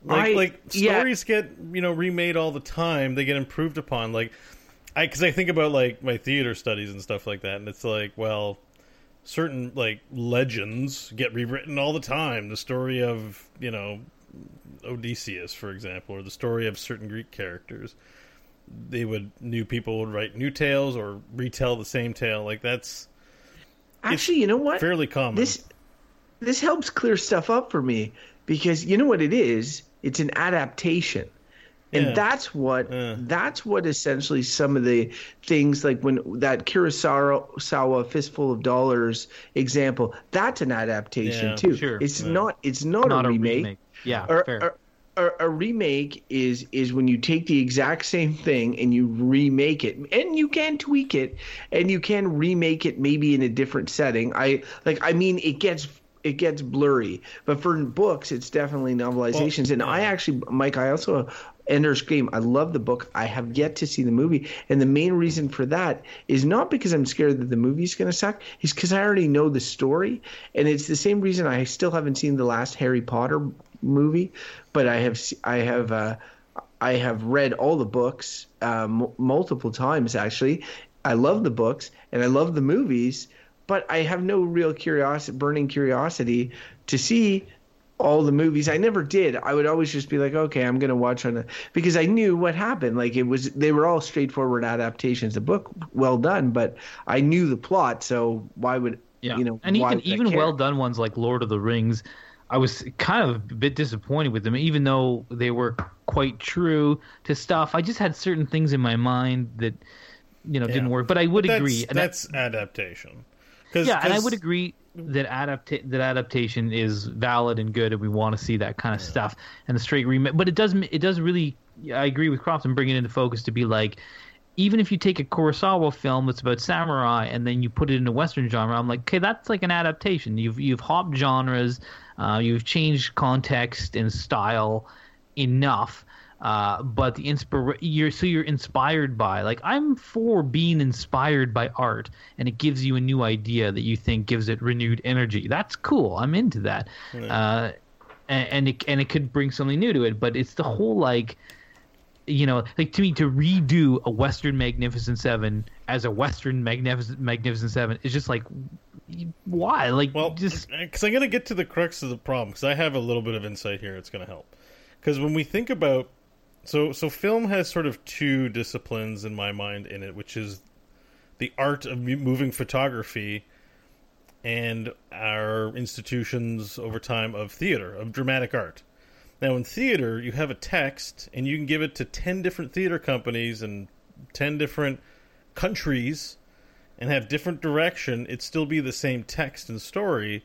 Like I- like yeah. stories get you know remade all the time. They get improved upon. Like I because I think about like my theater studies and stuff like that, and it's like well. Certain like legends get rewritten all the time. The story of you know Odysseus, for example, or the story of certain Greek characters. They would new people would write new tales or retell the same tale. Like that's Actually, you know what? fairly common. This this helps clear stuff up for me because you know what it is? It's an adaptation. And Yeah. that's what Yeah. that's what essentially some of the things like when that Kurosawa Sawa fistful of dollars example that's an adaptation Yeah, too. sure. It's Yeah. not it's not, Not a remake. Yeah, Or- fair. or- a remake is is when you take the exact same thing and you remake it and you can tweak it and you can remake it maybe in a different setting i like i mean it gets it gets blurry but for books it's definitely novelizations and i actually mike i also Ender's Game. I love the book. I have yet to see the movie, and the main reason for that is not because I'm scared that the movie's going to suck. Is because I already know the story, and it's the same reason I still haven't seen the last Harry Potter movie, but I have I have uh, I have read all the books uh, m- multiple times actually. I love the books and I love the movies, but I have no real curiosity, burning curiosity to see all the movies. I never did. I would always just be like, okay, I'm gonna watch on a because I knew what happened. Like it was they were all straightforward adaptations. The book well done, but I knew the plot, so why would Yeah, you know? and even even care? well done ones like Lord of the Rings, I was kind of a bit disappointed with them, even though they were quite true to stuff. I just had certain things in my mind that you know didn't work. But I would that's, agree. That's adaptation. Cause, yeah, and I 'cause- would agree that adapta- that adaptation is valid and good, and we want to see that kind of stuff. And the straight remake, but it does it does really. I agree with Crofton bring it into focus to be like, even if you take a Kurosawa film that's about samurai and then you put it in a Western genre, I'm like, okay, that's like an adaptation. You've you've hopped genres, uh, you've changed context and style enough. Uh, but the inspira- you're so you're inspired by like I'm for being inspired by art and it gives you a new idea that you think gives it renewed energy. That's cool. I'm into that. Uh, and, and it and it could bring something new to it. But it's the whole like you know, like to me, to redo a Western Magnificent Seven as a Western Magnificent Magnificent Seven is just like, why? Like, Well, just because I'm going to get to the crux of the problem because I have a little bit of insight here. It's going to help. Because when we think about so so film has sort of two disciplines in my mind in it, which is the art of moving photography and our institutions over time of theater of dramatic art. Now in theater, you have a text and you can give it to 10 different theater companies and 10 different countries and have different direction, it'd still be the same text and story,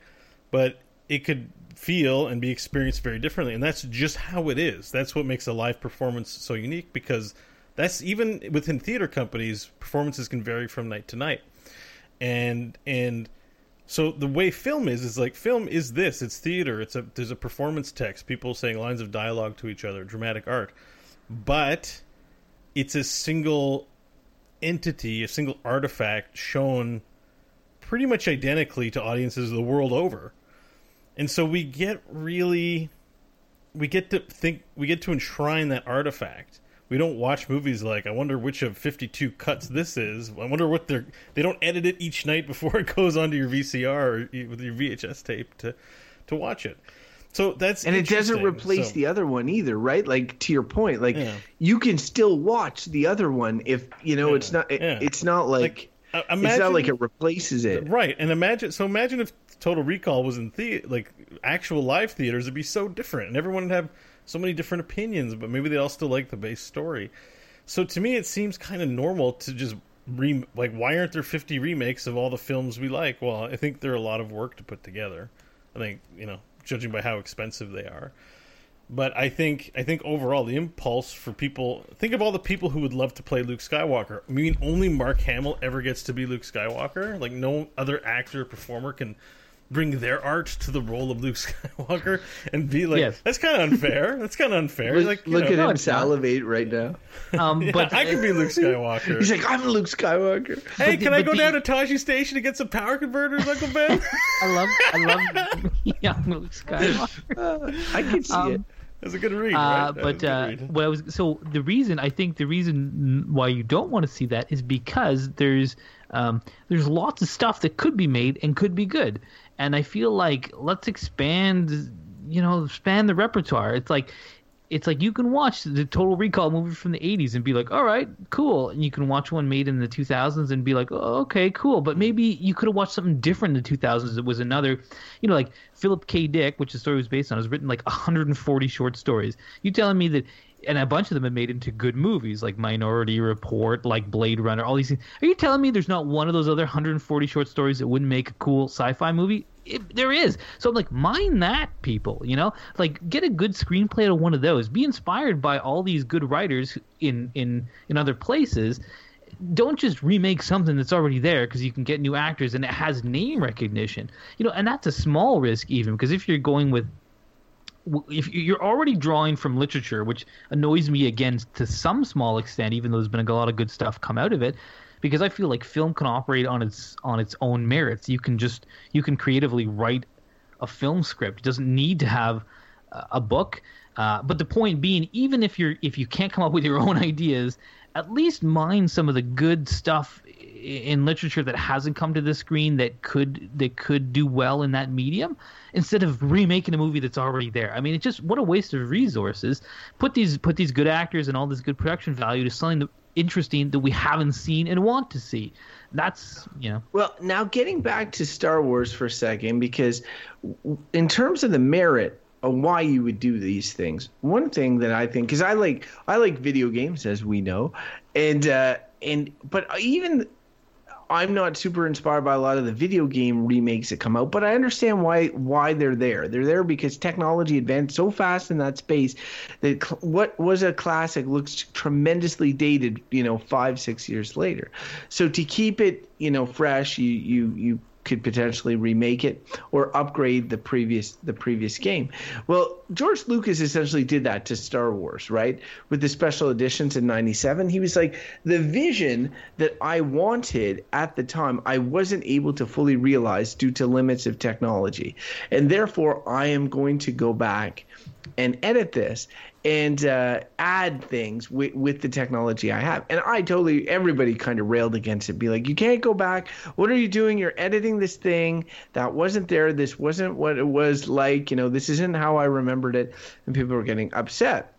but it could feel and be experienced very differently. And that's just how it is. That's what makes a live performance so unique because That's even within theater companies, performances can vary from night to night, and and so the way film is is like film is this. It's theater. It's a there's a performance text, people saying lines of dialogue to each other, dramatic art, but it's a single entity, a single artifact shown pretty much identically to audiences the world over. And so we get really we get to think we get to enshrine that artifact. We don't watch movies like I wonder which of 52 cuts this is. I wonder what they're they don't edit it each night before it goes onto your VCR or with your VHS tape to to watch it. So that's and it doesn't replace So- the other one either, right? Like to your point, like Yeah. you can still watch the other one if you know Yeah, it's not. it- yeah. It's not like, Like, uh, it's not like it replaces it. Right, and imagine so imagine if Total Recall was in the like actual live theaters, it'd be so different, and everyone would have so many different opinions, but maybe they all still like the base story. So to me, it seems kind of normal to just re like why aren't there fifty remakes of all the films we like? Well, I think they're a lot of work to put together. I think you know, judging by how expensive they are. But I think I think overall the impulse for people think of all the people who would love to play Luke Skywalker. I mean, only Mark Hamill ever gets to be Luke Skywalker. Like no other actor or performer can bring their art to the role of Luke Skywalker and be like, Yes. that's kind of unfair. That's kind of unfair. Look, like, look know, at him salivate right now. Um, yeah, but I could be Luke Skywalker. He's like, I'm Luke Skywalker. hey, but can the- I go the- down to Tosche Station to get some power converters, Uncle Ben? I love, I love young Luke Skywalker. I can see Um, it. That's a good read, Uh, right? That was a but good uh, read. what I was so the reason I think the reason why you don't want to see that is because there's um, there's lots of stuff that could be made and could be good, and I feel like let's expand, you know, expand the repertoire. It's like it's like you can watch the Total Recall movie from the 80s and be like, all right, cool. And you can watch one made in the 2000s and be like, oh, okay, cool. But maybe you could have watched something different in the 2000s. It was another, you know, like Philip K. Dick, which the story was based on, has written like 140 short stories. You telling me that, and a bunch of them have made into good movies like Minority Report, like Blade Runner, all these things. Are you telling me there's not one of those other 140 short stories that wouldn't make a cool sci-fi movie? It, there is. So I'm like, mind that, people. You know, like get a good screenplay out of one of those. Be inspired by all these good writers in in in other places. Don't just remake something that's already there because you can get new actors and it has name recognition. You know, and that's a small risk even because if you're going with if you're already drawing from literature, which annoys me again to some small extent, even though there's been a lot of good stuff come out of it, because I feel like film can operate on its on its own merits. You can just you can creatively write a film script. It doesn't need to have a book. Uh, but the point being, even if you're if you can't come up with your own ideas, at least mine some of the good stuff in literature that hasn't come to the screen that could that could do well in that medium instead of remaking a movie that's already there. I mean, it's just what a waste of resources. Put these put these good actors and all this good production value to something interesting that we haven't seen and want to see. That's you know Well, now getting back to Star Wars for a second, because in terms of the merit of why you would do these things, one thing that I think, because I like I like video games, as we know, and uh, and but even I'm not super inspired by a lot of the video game remakes that come out, but I understand why why they're there. They're there because technology advanced so fast in that space that cl- what was a classic looks tremendously dated, you know, five six years later. So to keep it, you know, fresh, you you you could potentially remake it or upgrade the previous the previous game. Well, George Lucas essentially did that to Star Wars, right? With the special editions in 97, he was like the vision that I wanted at the time I wasn't able to fully realize due to limits of technology. And therefore, I am going to go back and edit this and uh, add things with, with the technology I have. And I totally, everybody kind of railed against it, be like, you can't go back. What are you doing? You're editing this thing that wasn't there. This wasn't what it was like. You know, this isn't how I remembered it. And people were getting upset.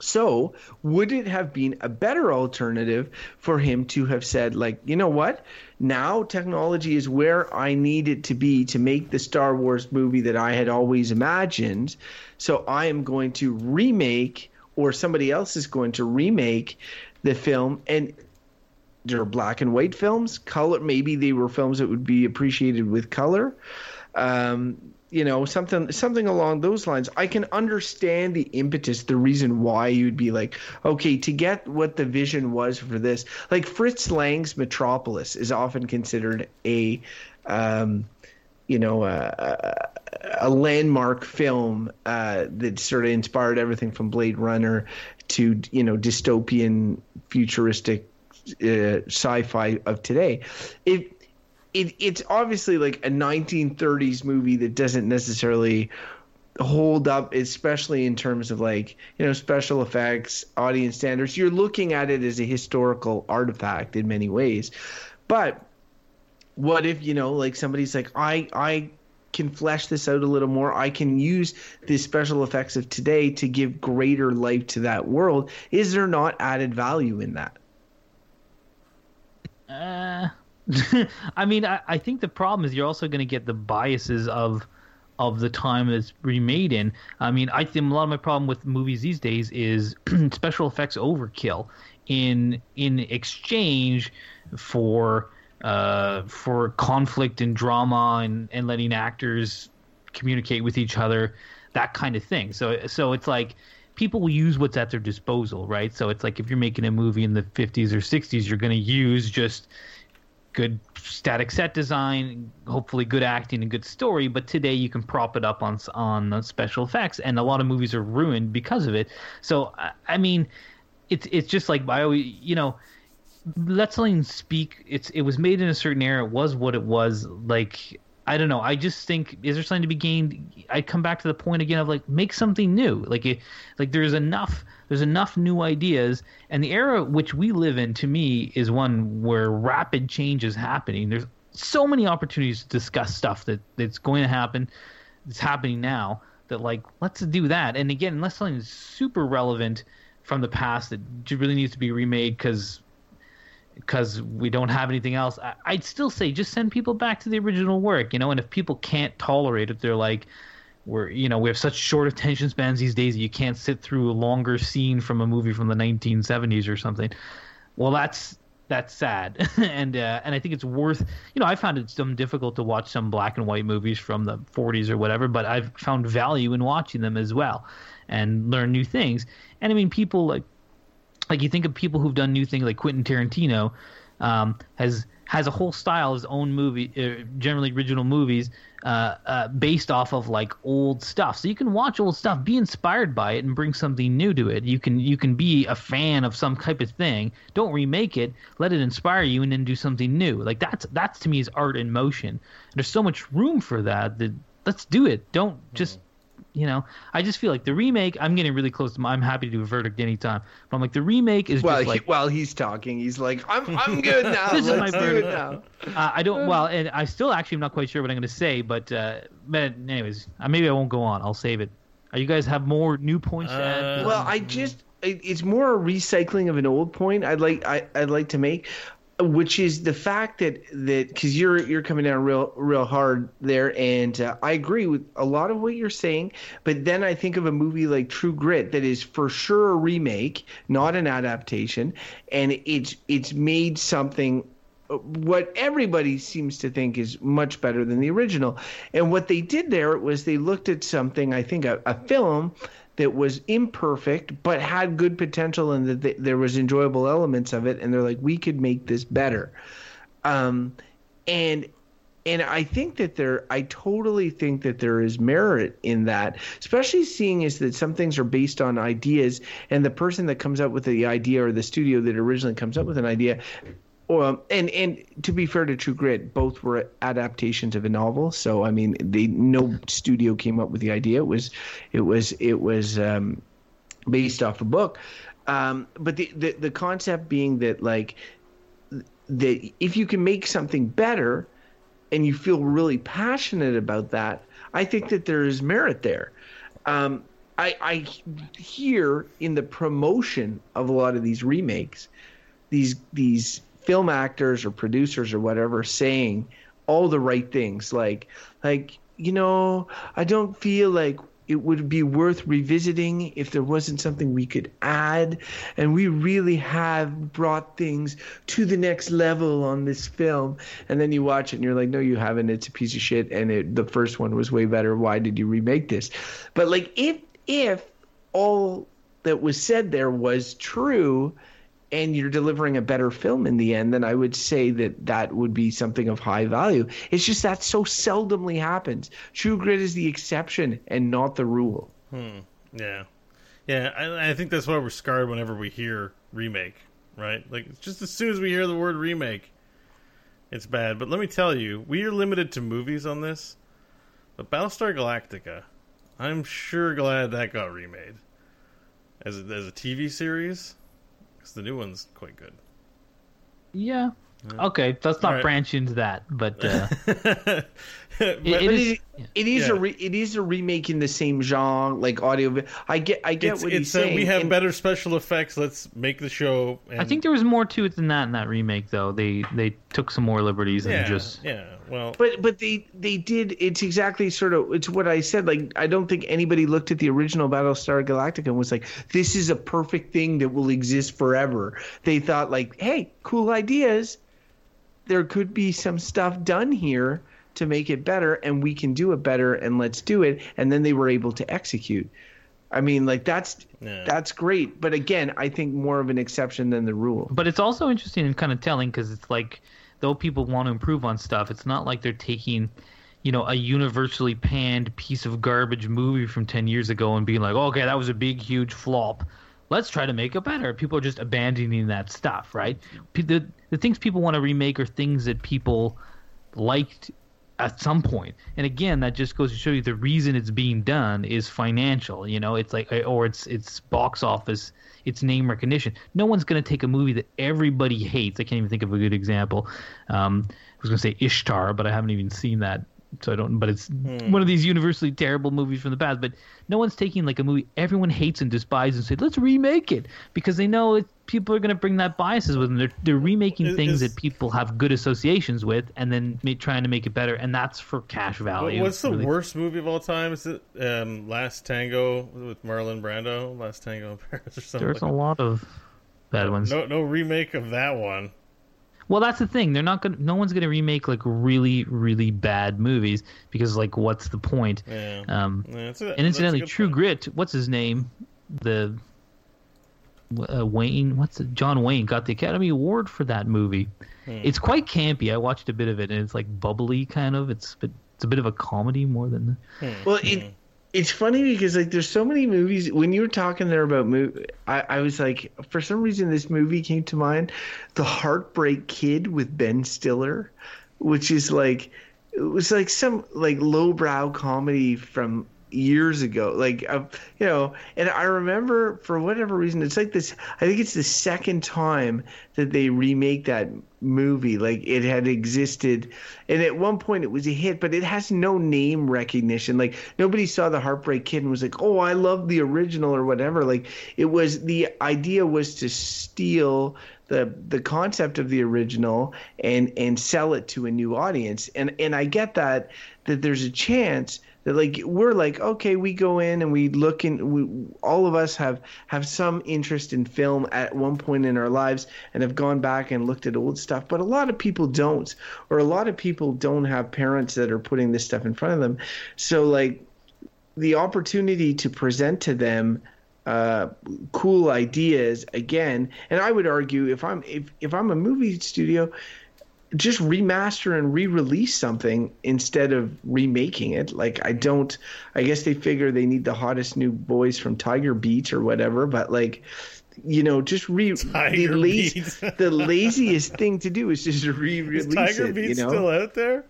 So, would it have been a better alternative for him to have said, like, you know what? Now technology is where I need it to be to make the Star Wars movie that I had always imagined. So, I am going to remake, or somebody else is going to remake the film. And they're black and white films. Color, maybe they were films that would be appreciated with color. Um, you know something something along those lines. I can understand the impetus the reason why you'd be like okay to get what the vision was for this like fritz lang's metropolis is often considered a um, you know a, a landmark film uh, that sort of inspired everything from blade runner to you know dystopian futuristic uh, sci-fi of today. It it, it's obviously like a 1930s movie that doesn't necessarily hold up especially in terms of like you know special effects audience standards. You're looking at it as a historical artifact in many ways. But what if you know like somebody's like i i can flesh this out a little more. I can use the special effects of today to give greater life to that world. Is there not added value in that? Uh, I mean, I, I think the problem is you're also going to get the biases of of the time it's remade in. I mean, I think a lot of my problem with movies these days is special effects overkill in in exchange for uh, for conflict and drama and, and letting actors communicate with each other, that kind of thing. So so it's like people will use what's at their disposal, right? So it's like if you're making a movie in the 50s or 60s, you're going to use just good static set design, hopefully good acting and good story. But today you can prop it up on on special effects, and a lot of movies are ruined because of it. So I mean, it's it's just like I always, you know, let's something speak. It's it was made in a certain era. It was what it was. Like I don't know. I just think is there something to be gained? I come back to the point again of like make something new. Like it, like there's enough there's enough new ideas, and the era which we live in to me is one where rapid change is happening. There's so many opportunities to discuss stuff that that's going to happen. It's happening now. That like let's do that. And again, unless something is super relevant from the past that really needs to be remade because because we don't have anything else, I, I'd still say just send people back to the original work, you know. And if people can't tolerate it, they're like, we're you know we have such short attention spans these days you can't sit through a longer scene from a movie from the 1970s or something. Well, that's that's sad, and uh, and I think it's worth you know I found it some difficult to watch some black and white movies from the 40s or whatever, but I've found value in watching them as well, and learn new things. And I mean, people like like you think of people who've done new things like Quentin Tarantino um, has has a whole style his own movie uh, generally original movies uh, uh, based off of like old stuff. So you can watch old stuff be inspired by it and bring something new to it. You can you can be a fan of some type of thing. Don't remake it. Let it inspire you and then do something new. Like that's that's to me is art in motion. There's so much room for that that let's do it. Don't just you know, I just feel like the remake. I'm getting really close to. My, I'm happy to do a verdict anytime, but I'm like the remake is well, just like he, while he's talking, he's like, "I'm I'm good now. This is Let's my verdict. now." uh, I don't. Well, and I still actually am not quite sure what I'm going to say, but uh, but anyways, uh, maybe I won't go on. I'll save it. Are you guys have more new points to add? Uh, Well, I just it, it's more a recycling of an old point. I'd like I, I'd like to make, which is the fact that that because you're you're coming down real real hard there, and uh, I agree with a lot of what you're saying. But then I think of a movie like True Grit that is for sure a remake, not an adaptation, and it's it's made something what everybody seems to think is much better than the original. And what they did there was they looked at something, I think, a, a film that was imperfect but had good potential and that th- there was enjoyable elements of it. And they're like, we could make this better. Um, and and I think that there, I totally think that there is merit in that, especially seeing is that some things are based on ideas, and the person that comes up with the idea or the studio that originally comes up with an idea well, and and to be fair to True Grit, both were adaptations of a novel. So I mean, they no studio came up with the idea. It was, it was, it was um, based off a book. Um, but the, the the concept being that like that if you can make something better, and you feel really passionate about that, I think that there is merit there. Um, I, I hear in the promotion of a lot of these remakes, these these film actors or producers or whatever saying all the right things like like you know i don't feel like it would be worth revisiting if there wasn't something we could add. And we really have brought things to the next level on this film. And then you watch it and you're like, no, you haven't. It's a piece of shit. And it, the first one was way better. Why did you remake this? But like, if if all that was said there was true and you're delivering a better film in the end, then I would say that that would be something of high value. It's just that so seldomly happens. True Grit is the exception and not the rule. Hmm. Yeah, yeah. I, I think that's why we're scarred whenever we hear remake, right? Like just as soon as we hear the word remake, it's bad. But let me tell you, we are limited to movies on this. But Battlestar Galactica, I'm sure glad that got remade as a, as a TV series because the new one's quite good. Yeah. Okay, let's not Alright. branch into that, but uh, But- it it, it is Yeah. a re, it is a remake in the same genre, like audio. I get I get it's, what it's he's uh, saying. we have and- better special effects. Let's make the show. And, I think there was more to it than that in that remake, though. They they took some more liberties yeah, and just yeah. Well, But but they they did. It's exactly sort of it's what I said. Like I don't think anybody looked at the original Battlestar Galactica and was like, "This is a perfect thing that will exist forever." They thought like, "Hey, cool ideas. There could be some stuff done here to make it better, and we can do it better, and let's do it." And then they were able to execute. I mean, like that's Yeah. that's great. But again, I think more of an exception than the rule. But it's also interesting and kind of telling because it's like, though people want to improve on stuff, it's not like they're taking, you know, a universally panned piece of garbage movie from 10 years ago and being like, okay, that was a big, huge flop. Let's try to make it better. People are just abandoning that stuff, right? The, the things people want to remake are things that people liked at some point. And again, that just goes to show you the reason it's being done is financial. You know, it's like or it's it's box office, it's name recognition. No one's going to take a movie that everybody hates. I can't even think of a good example. Um, I was going to say Ishtar, but I haven't even seen that. So I don't. But it's one of these universally terrible movies from the past. But no one's taking like a movie everyone hates and despises and say let's remake it because they know it, people are going to bring that biases with them. They're they're remaking Is- things is- that people have good associations with and then trying to make it better and that's for cash value What's the really. worst movie of all time? Is it um, Last Tango with Marlon Brando? Last Tango in Paris or something? there's a like lot of bad ones No, no remake of that one. Well that's the thing. They're not going to no one's going to remake like really really bad movies because like what's the point? Yeah. um Yeah, a- and incidentally true point. grit what's his name? The uh, wayne what's it john wayne got the academy award for that movie. Hmm. it's quite campy. I watched a bit of it and it's like bubbly kind of. It's but it's a bit of a comedy more than Well, it it's funny because like there's so many movies. When you were talking there about movie, I, I was like, for some reason, this movie came to mind, The Heartbreak Kid with Ben Stiller, which is like it was like some like lowbrow comedy from years ago. Like uh, you know and i remember for whatever reason it's like this i think it's the second time that they remake that movie. Like it had existed and at one point it was a hit but it has no name recognition. Like nobody saw the heartbreak kid and was like oh i love the original or whatever. Like it was the idea was to steal the the concept of the original and and sell it to a new audience. And and i get that that there's a chance that like we're like okay we go in and we look in we all of us have have some interest in film at one point in our lives and have gone back and looked at old stuff but a lot of people don't or a lot of people don't have parents that are putting this stuff in front of them. So like the opportunity to present to them uh, cool ideas again and i would argue if i'm if, if i'm a movie studio just remaster and re-release something instead of remaking it. Like I don't I guess they figure they need the hottest new boys from Tiger Beat or whatever, but like you know, just re the, Tiger lazy, Beat. the laziest thing to do is just re-release Is Tiger it. Beat you know, still out there?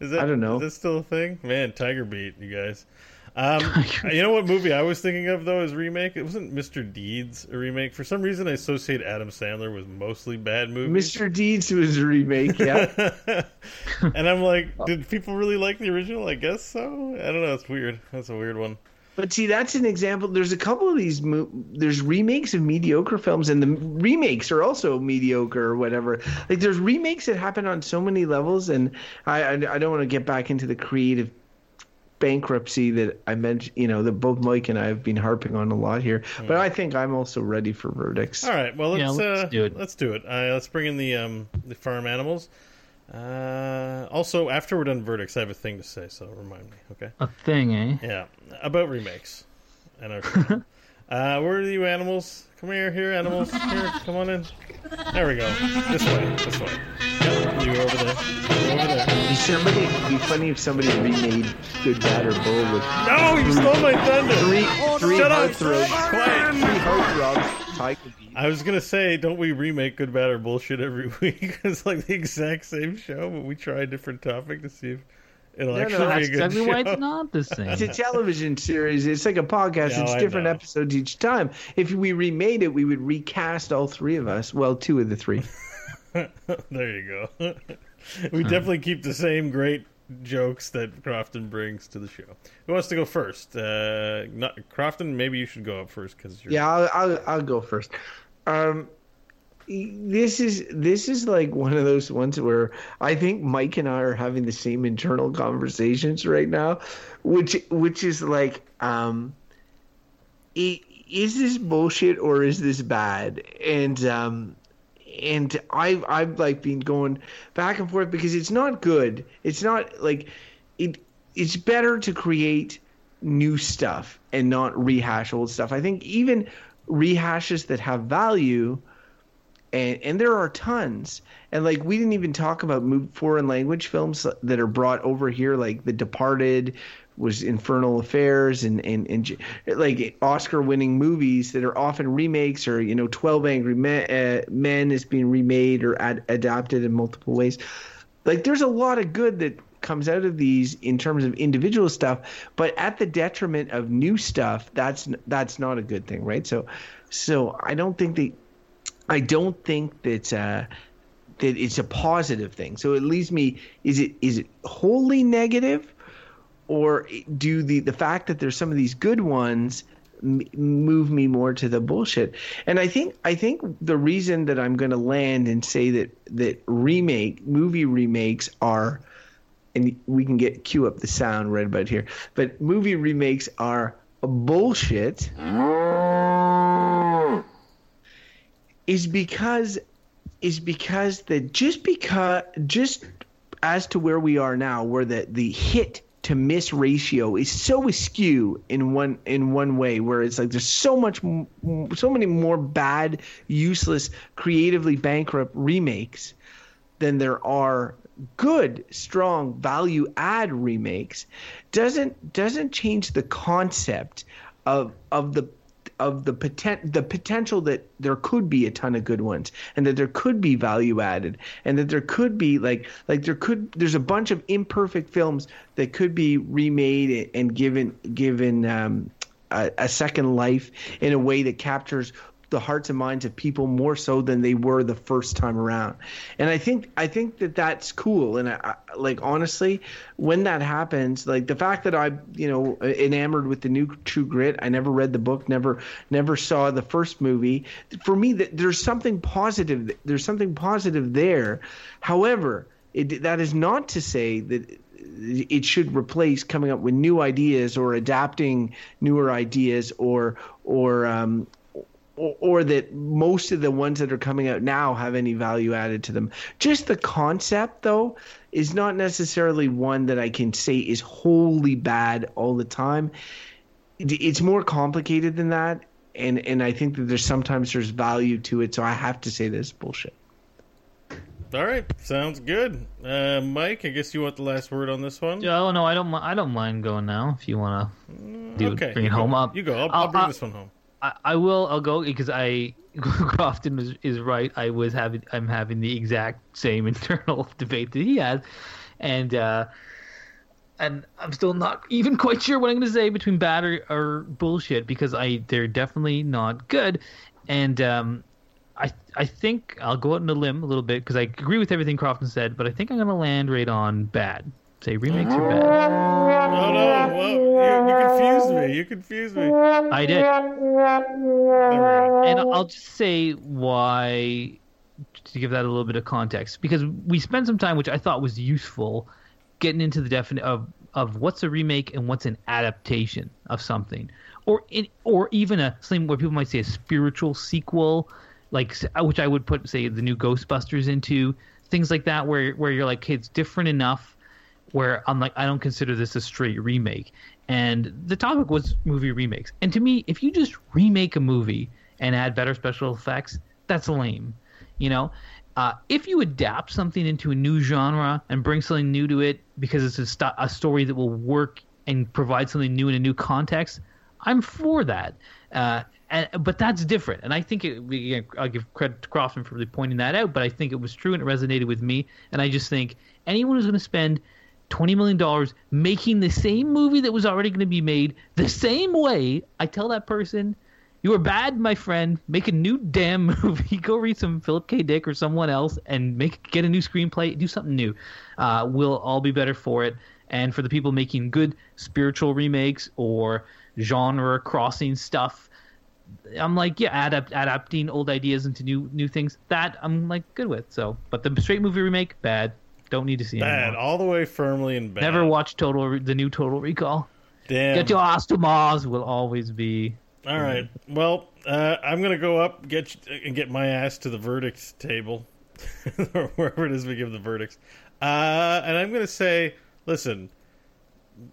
Is that, I don't know. Is that still a thing? Man, Tiger Beat, you guys. Um, you know what movie I was thinking of though as remake? It wasn't Mr. Deeds a remake. For some reason, I associate Adam Sandler with mostly bad movies. Mr. Deeds was a remake. Yeah, and I'm like, did people really like the original? I guess so. I don't know. It's weird. That's a weird one. But see, that's an example. There's a couple of these. Mo- there's remakes of mediocre films, and the remakes are also mediocre or whatever. Like there's remakes that happen on so many levels, and I I, I don't want to get back into the creative bankruptcy that I mentioned, you know, that both Mike and I have been harping on a lot here. But I think I'm also ready for verdicts. All right, well let's, Yeah, let's uh, do it. Let's do it. Uh, let's bring in the um, the farm animals. Uh, also, after we're done verdicts, I have a thing to say, so remind me, okay? A thing, eh? Yeah, about remakes. And our show. uh, where are you animals? Come here, here, animals. Here, come on in. There we go. This way, this way. Yep, you over there. You over there. Be somebody, it'd be funny if somebody remade Good, Bad, or Bull with No, you stole my thunder. three, three Shut up. heartthrobs, Quiet. three heartthrobs, Tiger Beat. I was gonna say, don't we remake Good, Bad, or Bullshit every week? it's like the exact same show, but we try a different topic to see if it'll No, no, actually be That's a good exactly show. why it's not the same. It's a television series. It's like a podcast. Yeah, it's I different know. episodes each time. If we remade it, we would recast all three of us. Well, two of the three. there you go. we definitely keep the same great jokes that Crofton brings to the show. Who wants to go first? Uh, not Crofton. Maybe you should go up first because you're. Yeah, I'll, I'll, I'll go first. Um, this is this is like one of those ones where I think Mike and I are having the same internal conversations right now, which which is like, um, is this bullshit or is this bad? And um, and I I've like been going back and forth because it's not good. It's not like it. It's better to create new stuff and not rehash old stuff. I think even rehashes that have value, and and there are tons. And like we didn't even talk about foreign language films that are brought over here, like The Departed was Infernal Affairs and and, and like Oscar-winning movies that are often remakes or you know Twelve Angry Men, uh, Men is being remade or ad- adapted in multiple ways. Like there's a lot of good that comes out of these in terms of individual stuff, but at the detriment of new stuff, that's that's not a good thing, right? So, so I don't think that I don't think that uh, that it's a positive thing. So it leaves me: is it is it wholly negative, or do the the fact that there's some of these good ones m- move me more to the bullshit? And I think I think the reason that I'm going to land and say that that remake movie remakes are and we can get cue up the sound right about here. But movie remakes are bullshit. Is because is because that just because just as to where we are now, where the the hit to miss ratio is so askew in one in one way, where it's like there's so much so many more bad, useless, creatively bankrupt remakes than there are good strong value add remakes. Doesn't doesn't change the concept of of the of the potent the potential that there could be a ton of good ones and that there could be value added and that there could be like like there could there's a bunch of imperfect films that could be remade and given given um, a, a second life in a way that captures the hearts and minds of people more so than they were the first time around. And I think I think that that's cool. And I, I, like honestly, when that happens, like the fact that I you know enamored with the new True Grit, I never read the book, never never saw the first movie. For me, that there's something positive. There's something positive there. However, it, that is not to say that it should replace coming up with new ideas or adapting newer ideas or or um, or, or that most of the ones that are coming out now have any value added to them. Just the concept, though, is not necessarily one that I can say is wholly bad all the time. It's more complicated than that, and and I think that there's sometimes there's value to it. So I have to say this bullshit. All right, sounds good. Uh, Mike, I guess you want the last word on this one. Yeah, Oh no, I don't. I don't mind going now if you want to okay, bring it you home up. You go. I'll, I'll I'll- bring I'll- this one home. I, will. I'll go because I Crofton is, is right. I was having. I'm having the exact same internal debate that he has, and uh, and I'm still not even quite sure what I'm going to say between bad or, or bullshit because I they're definitely not good, and um, I I think I'll go out on a limb a little bit because I agree with everything Crofton said, but I think I'm going to land right on bad. Say remakes are bad. Oh no! Well, you, you confused me. You confused me. I did. There we go. and I'll just say why to give that a little bit of context because we spent some time which I thought was useful getting into the definition of of what's a remake and what's an adaptation of something, or in, or even a something where people might say a spiritual sequel, like which I would put say the new Ghostbusters into things like that, where where you're like, okay, it's different enough where I'm like, I don't consider this a straight remake. And the topic was movie remakes. And to me, if you just remake a movie and add better special effects, that's lame. You know, uh, if you adapt something into a new genre and bring something new to it because it's a, st- a story that will work and provide something new in a new context, I'm for that. Uh, and, but that's different, and I think it, again, I'll give credit to Crofton for really pointing that out. But I think it was true and it resonated with me. And I just think anyone who's going to spend twenty million dollars making the same movie that was already going to be made the same way, I tell that person, you are bad, my friend. Make a new damn movie. Go read some Philip K. Dick or someone else and make get a new screenplay. Do something new. Uh, we'll all be better for it. And for the people making good spiritual remakes or genre crossing stuff, I'm like, yeah, adapt adapting old ideas into new new things. That I'm like good with. So, but the straight movie remake, bad. Don't need to see Bad, anymore. all the way firmly in bad. Never watch Total Re- the new Total Recall. Damn. Get your ass to Mars will always be. All right. Well, uh, I'm gonna go up get and get my ass to the verdict table, or wherever it is we give the verdicts. Uh, and I'm gonna say, listen,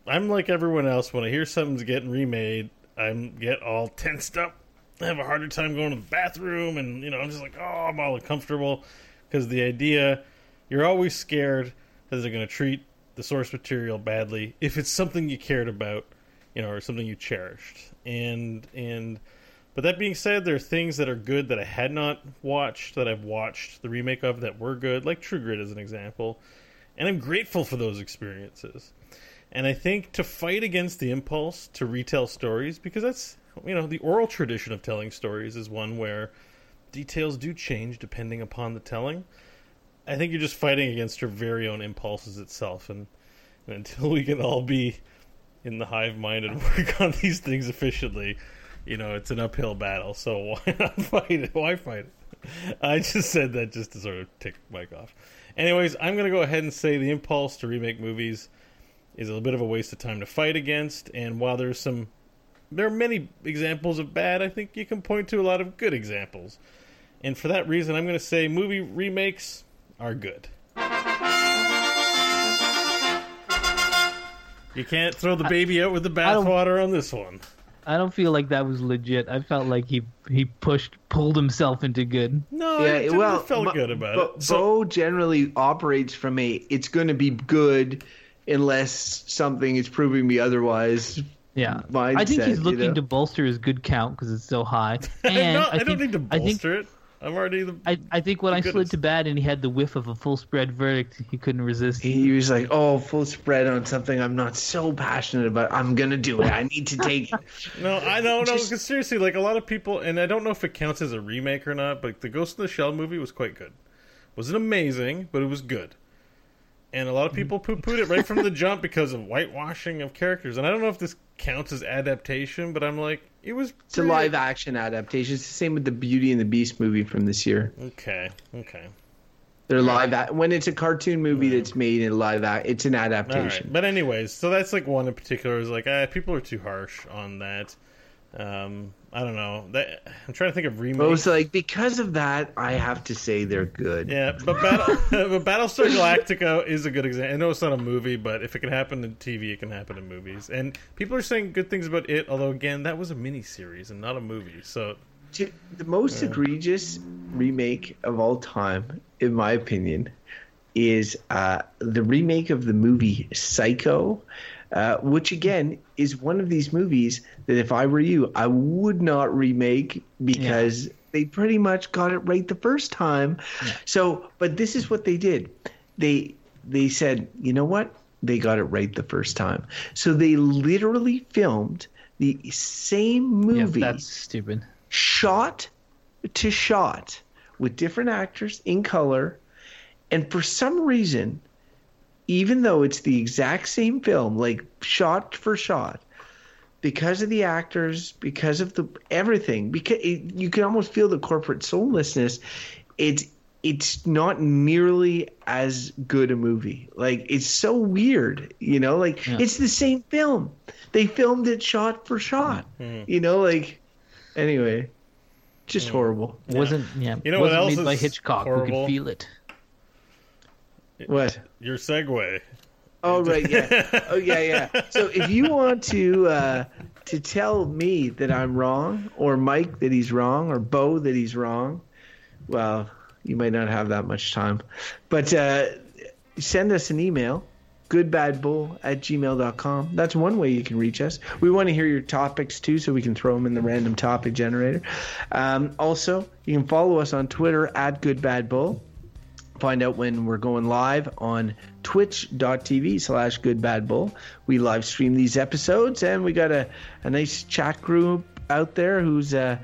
I'm like everyone else. When I hear something's getting remade, I'm get all tensed up. I have a harder time going to the bathroom, and you know, I'm just like, oh, I'm all uncomfortable because the idea, you're always scared that they're gonna treat the source material badly if it's something you cared about, you know, or something you cherished. And and but that being said, there are things that are good that I had not watched that I've watched the remake of that were good, like True Grit as an example. And I'm grateful for those experiences. And I think to fight against the impulse to retell stories, because that's you know, the oral tradition of telling stories is one where details do change depending upon the telling. I think you're just fighting against your very own impulses itself, and, and until we can all be in the hive mind and work on these things efficiently, you know, it's an uphill battle. So why not fight it? Why fight it? I just said that just to sort of tick Mike off. Anyways, I'm going to go ahead and say the impulse to remake movies is a bit of a waste of time to fight against. And while there's some, there are many examples of bad, I think you can point to a lot of good examples. And for that reason, I'm going to say movie remakes are good. You can't throw the baby out with the bathwater on this one. I don't feel like that was legit. I felt like he he pushed pulled himself into good. No, Yeah, it well, felt Beau- good about Beau, it. So, Beau generally operates from a it's going to be good unless something is proving me otherwise. Yeah, I think mindset, he's you looking know? to bolster his good count because it's so high. And no, I, I, don't think, need to I think bolster it. I'm already the. I, I think when I slid to bad and he had the whiff of a full spread verdict, he couldn't resist. He was like, "Oh, full spread on something I'm not so passionate about. I'm gonna do it. I need to take it." No, I know, no. Just- Because seriously, like a lot of people, and I don't know if it counts as a remake or not, but the Ghost in the Shell movie was quite good. Wasn't amazing, but it was good. And a lot of people poo pooed it right from the jump because of whitewashing of characters. And I don't know if this counts as adaptation, but I'm like, it was. It's a live action adaptation. It's the same with the Beauty and the Beast movie from this year. Okay, okay. They're live a- when it's a cartoon movie that's made in live act. It's an All right. adaptation. But anyways, so that's like one in particular is like ah, people are too harsh on that. Um, I don't know. That I'm trying to think of remakes. it's like because of that, I have to say they're good. Yeah, but Battle, but Battlestar Galactica is a good example. I know it's not a movie, but if it can happen in TV, it can happen in movies. And people are saying good things about it, although again, that was a mini series and not a movie. So The most egregious remake of all time, in my opinion, is uh, the remake of the movie Psycho, uh, which again is one of these movies that if I were you, I would not remake because they pretty much got it right the first time. So, but this is what they did. They they said, you know what? They got it right the first time. So they literally filmed the same Yeah, movie that's stupid. shot to shot with different actors in color and for some reason even though it's the exact same film like shot for shot because of the actors because of the everything because it, you can almost feel the corporate soullessness it's it's not nearly as good a movie. Like it's so weird, you know. Like Yeah. it's the same film. They filmed it shot for shot. Hmm. Hmm. You know, like anyway, just hmm. horrible. Wasn't yeah. You know what wasn't else made by is Hitchcock. We horrible? could feel it. What? Your segue. Oh right, yeah. Oh yeah, yeah. So if you want to uh, to tell me that I'm wrong, or Mike that he's wrong, or Beau that he's wrong, well, you might not have that much time. But uh, send us an email, goodbadbull at gmail.com. That's one way you can reach us. We want to hear your topics too, so we can throw them in the random topic generator. Um, also, you can follow us on Twitter at goodbadbull find out when we're going live on twitch.tv slash goodbadbull. We live stream these episodes and we got a, a nice chat group out there who's uh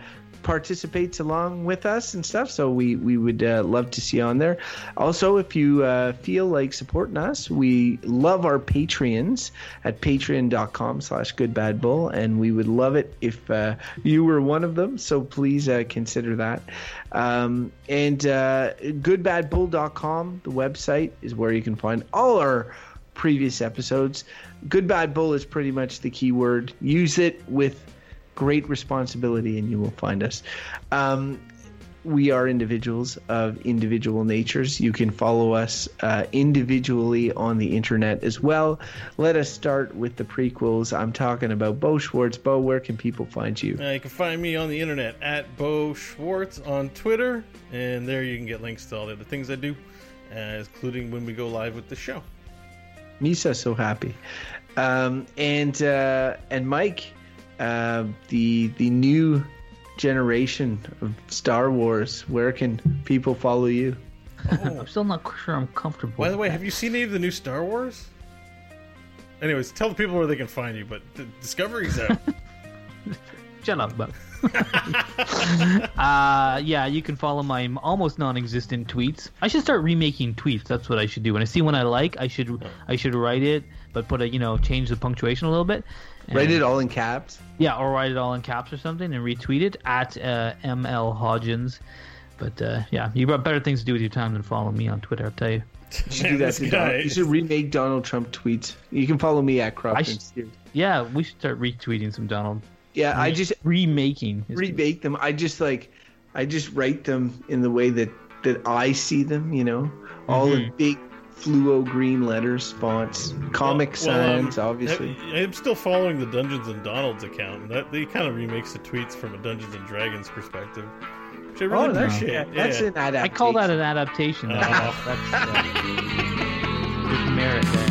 participates along with us and stuff so we we would uh, love to see you on there. Also if you uh, feel like supporting us we love our patreons at patreon.com slash goodbadbull and we would love it if uh, you were one of them so please uh, consider that. Um, and uh, goodbadbull.com the website is where you can find all our previous episodes. Good bad bull is pretty much the key word. Use it with great responsibility and you will find us um, we are individuals of individual natures. You can follow us uh, individually on the internet as well. Let us start with the prequels. I'm talking about Beau Schwartz. Beau, where can people find you? Uh, you can find me on the internet at Beau Schwartz on Twitter, and there you can get links to all the other things I do, uh, including when we go live with the show. Misa so happy, um, and uh, and Mike, uh, the the new generation of Star Wars. Where can people follow you? I'm still not sure I'm comfortable. By the way, that. have you seen any of the new Star Wars? Anyways, tell the people where they can find you, but the Discovery's out. Shut up, Beau. uh, yeah, you can follow my almost non-existent tweets. I should start remaking tweets. That's what I should do. When I see one I like, I should I should write it, but put a you know change the punctuation a little bit. And- Write it all in caps. Yeah, or write it all in caps or something and retweet it at uh, ML Hodgins. But uh, yeah, you've got better things to do with your time than follow me on Twitter. I'll tell you. You should do that to Donald. You should remake Donald Trump tweets. You can follow me at Crofton. should- Steers. Yeah, we should start retweeting some Donald. Yeah, I just remaking. his tweets. remake them. I just like, I just write them in the way that that I see them. You know, all in big fluo green letters, fonts, comic Well, um, sans, obviously. I- I'm still following the Dungeons and Donald's account. and That they kind of remakes the tweets from a Dungeons and Dragons perspective, which I really oh, that's appreciate. yeah, that's yeah. an adaptation. I call that an adaptation. though. Oh. That's, uh, there's merit there.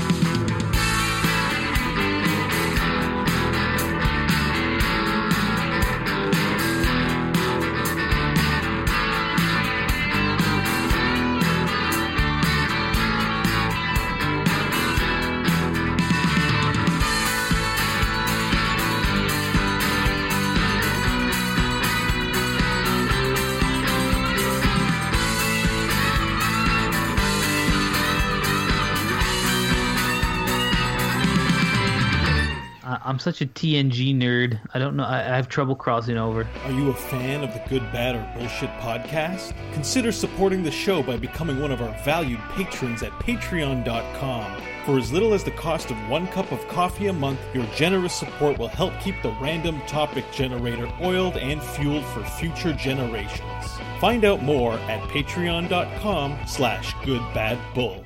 Such a TNG nerd. I don't know. I, I have trouble crossing over. Are you a fan of the Good, Bad, or Bullshit podcast? Consider supporting the show by becoming one of our valued patrons at patreon.com. For as little as the cost of one cup of coffee a month, your generous support will help keep the random topic generator oiled and fueled for future generations. Find out more at patreon.com slash goodbadbull.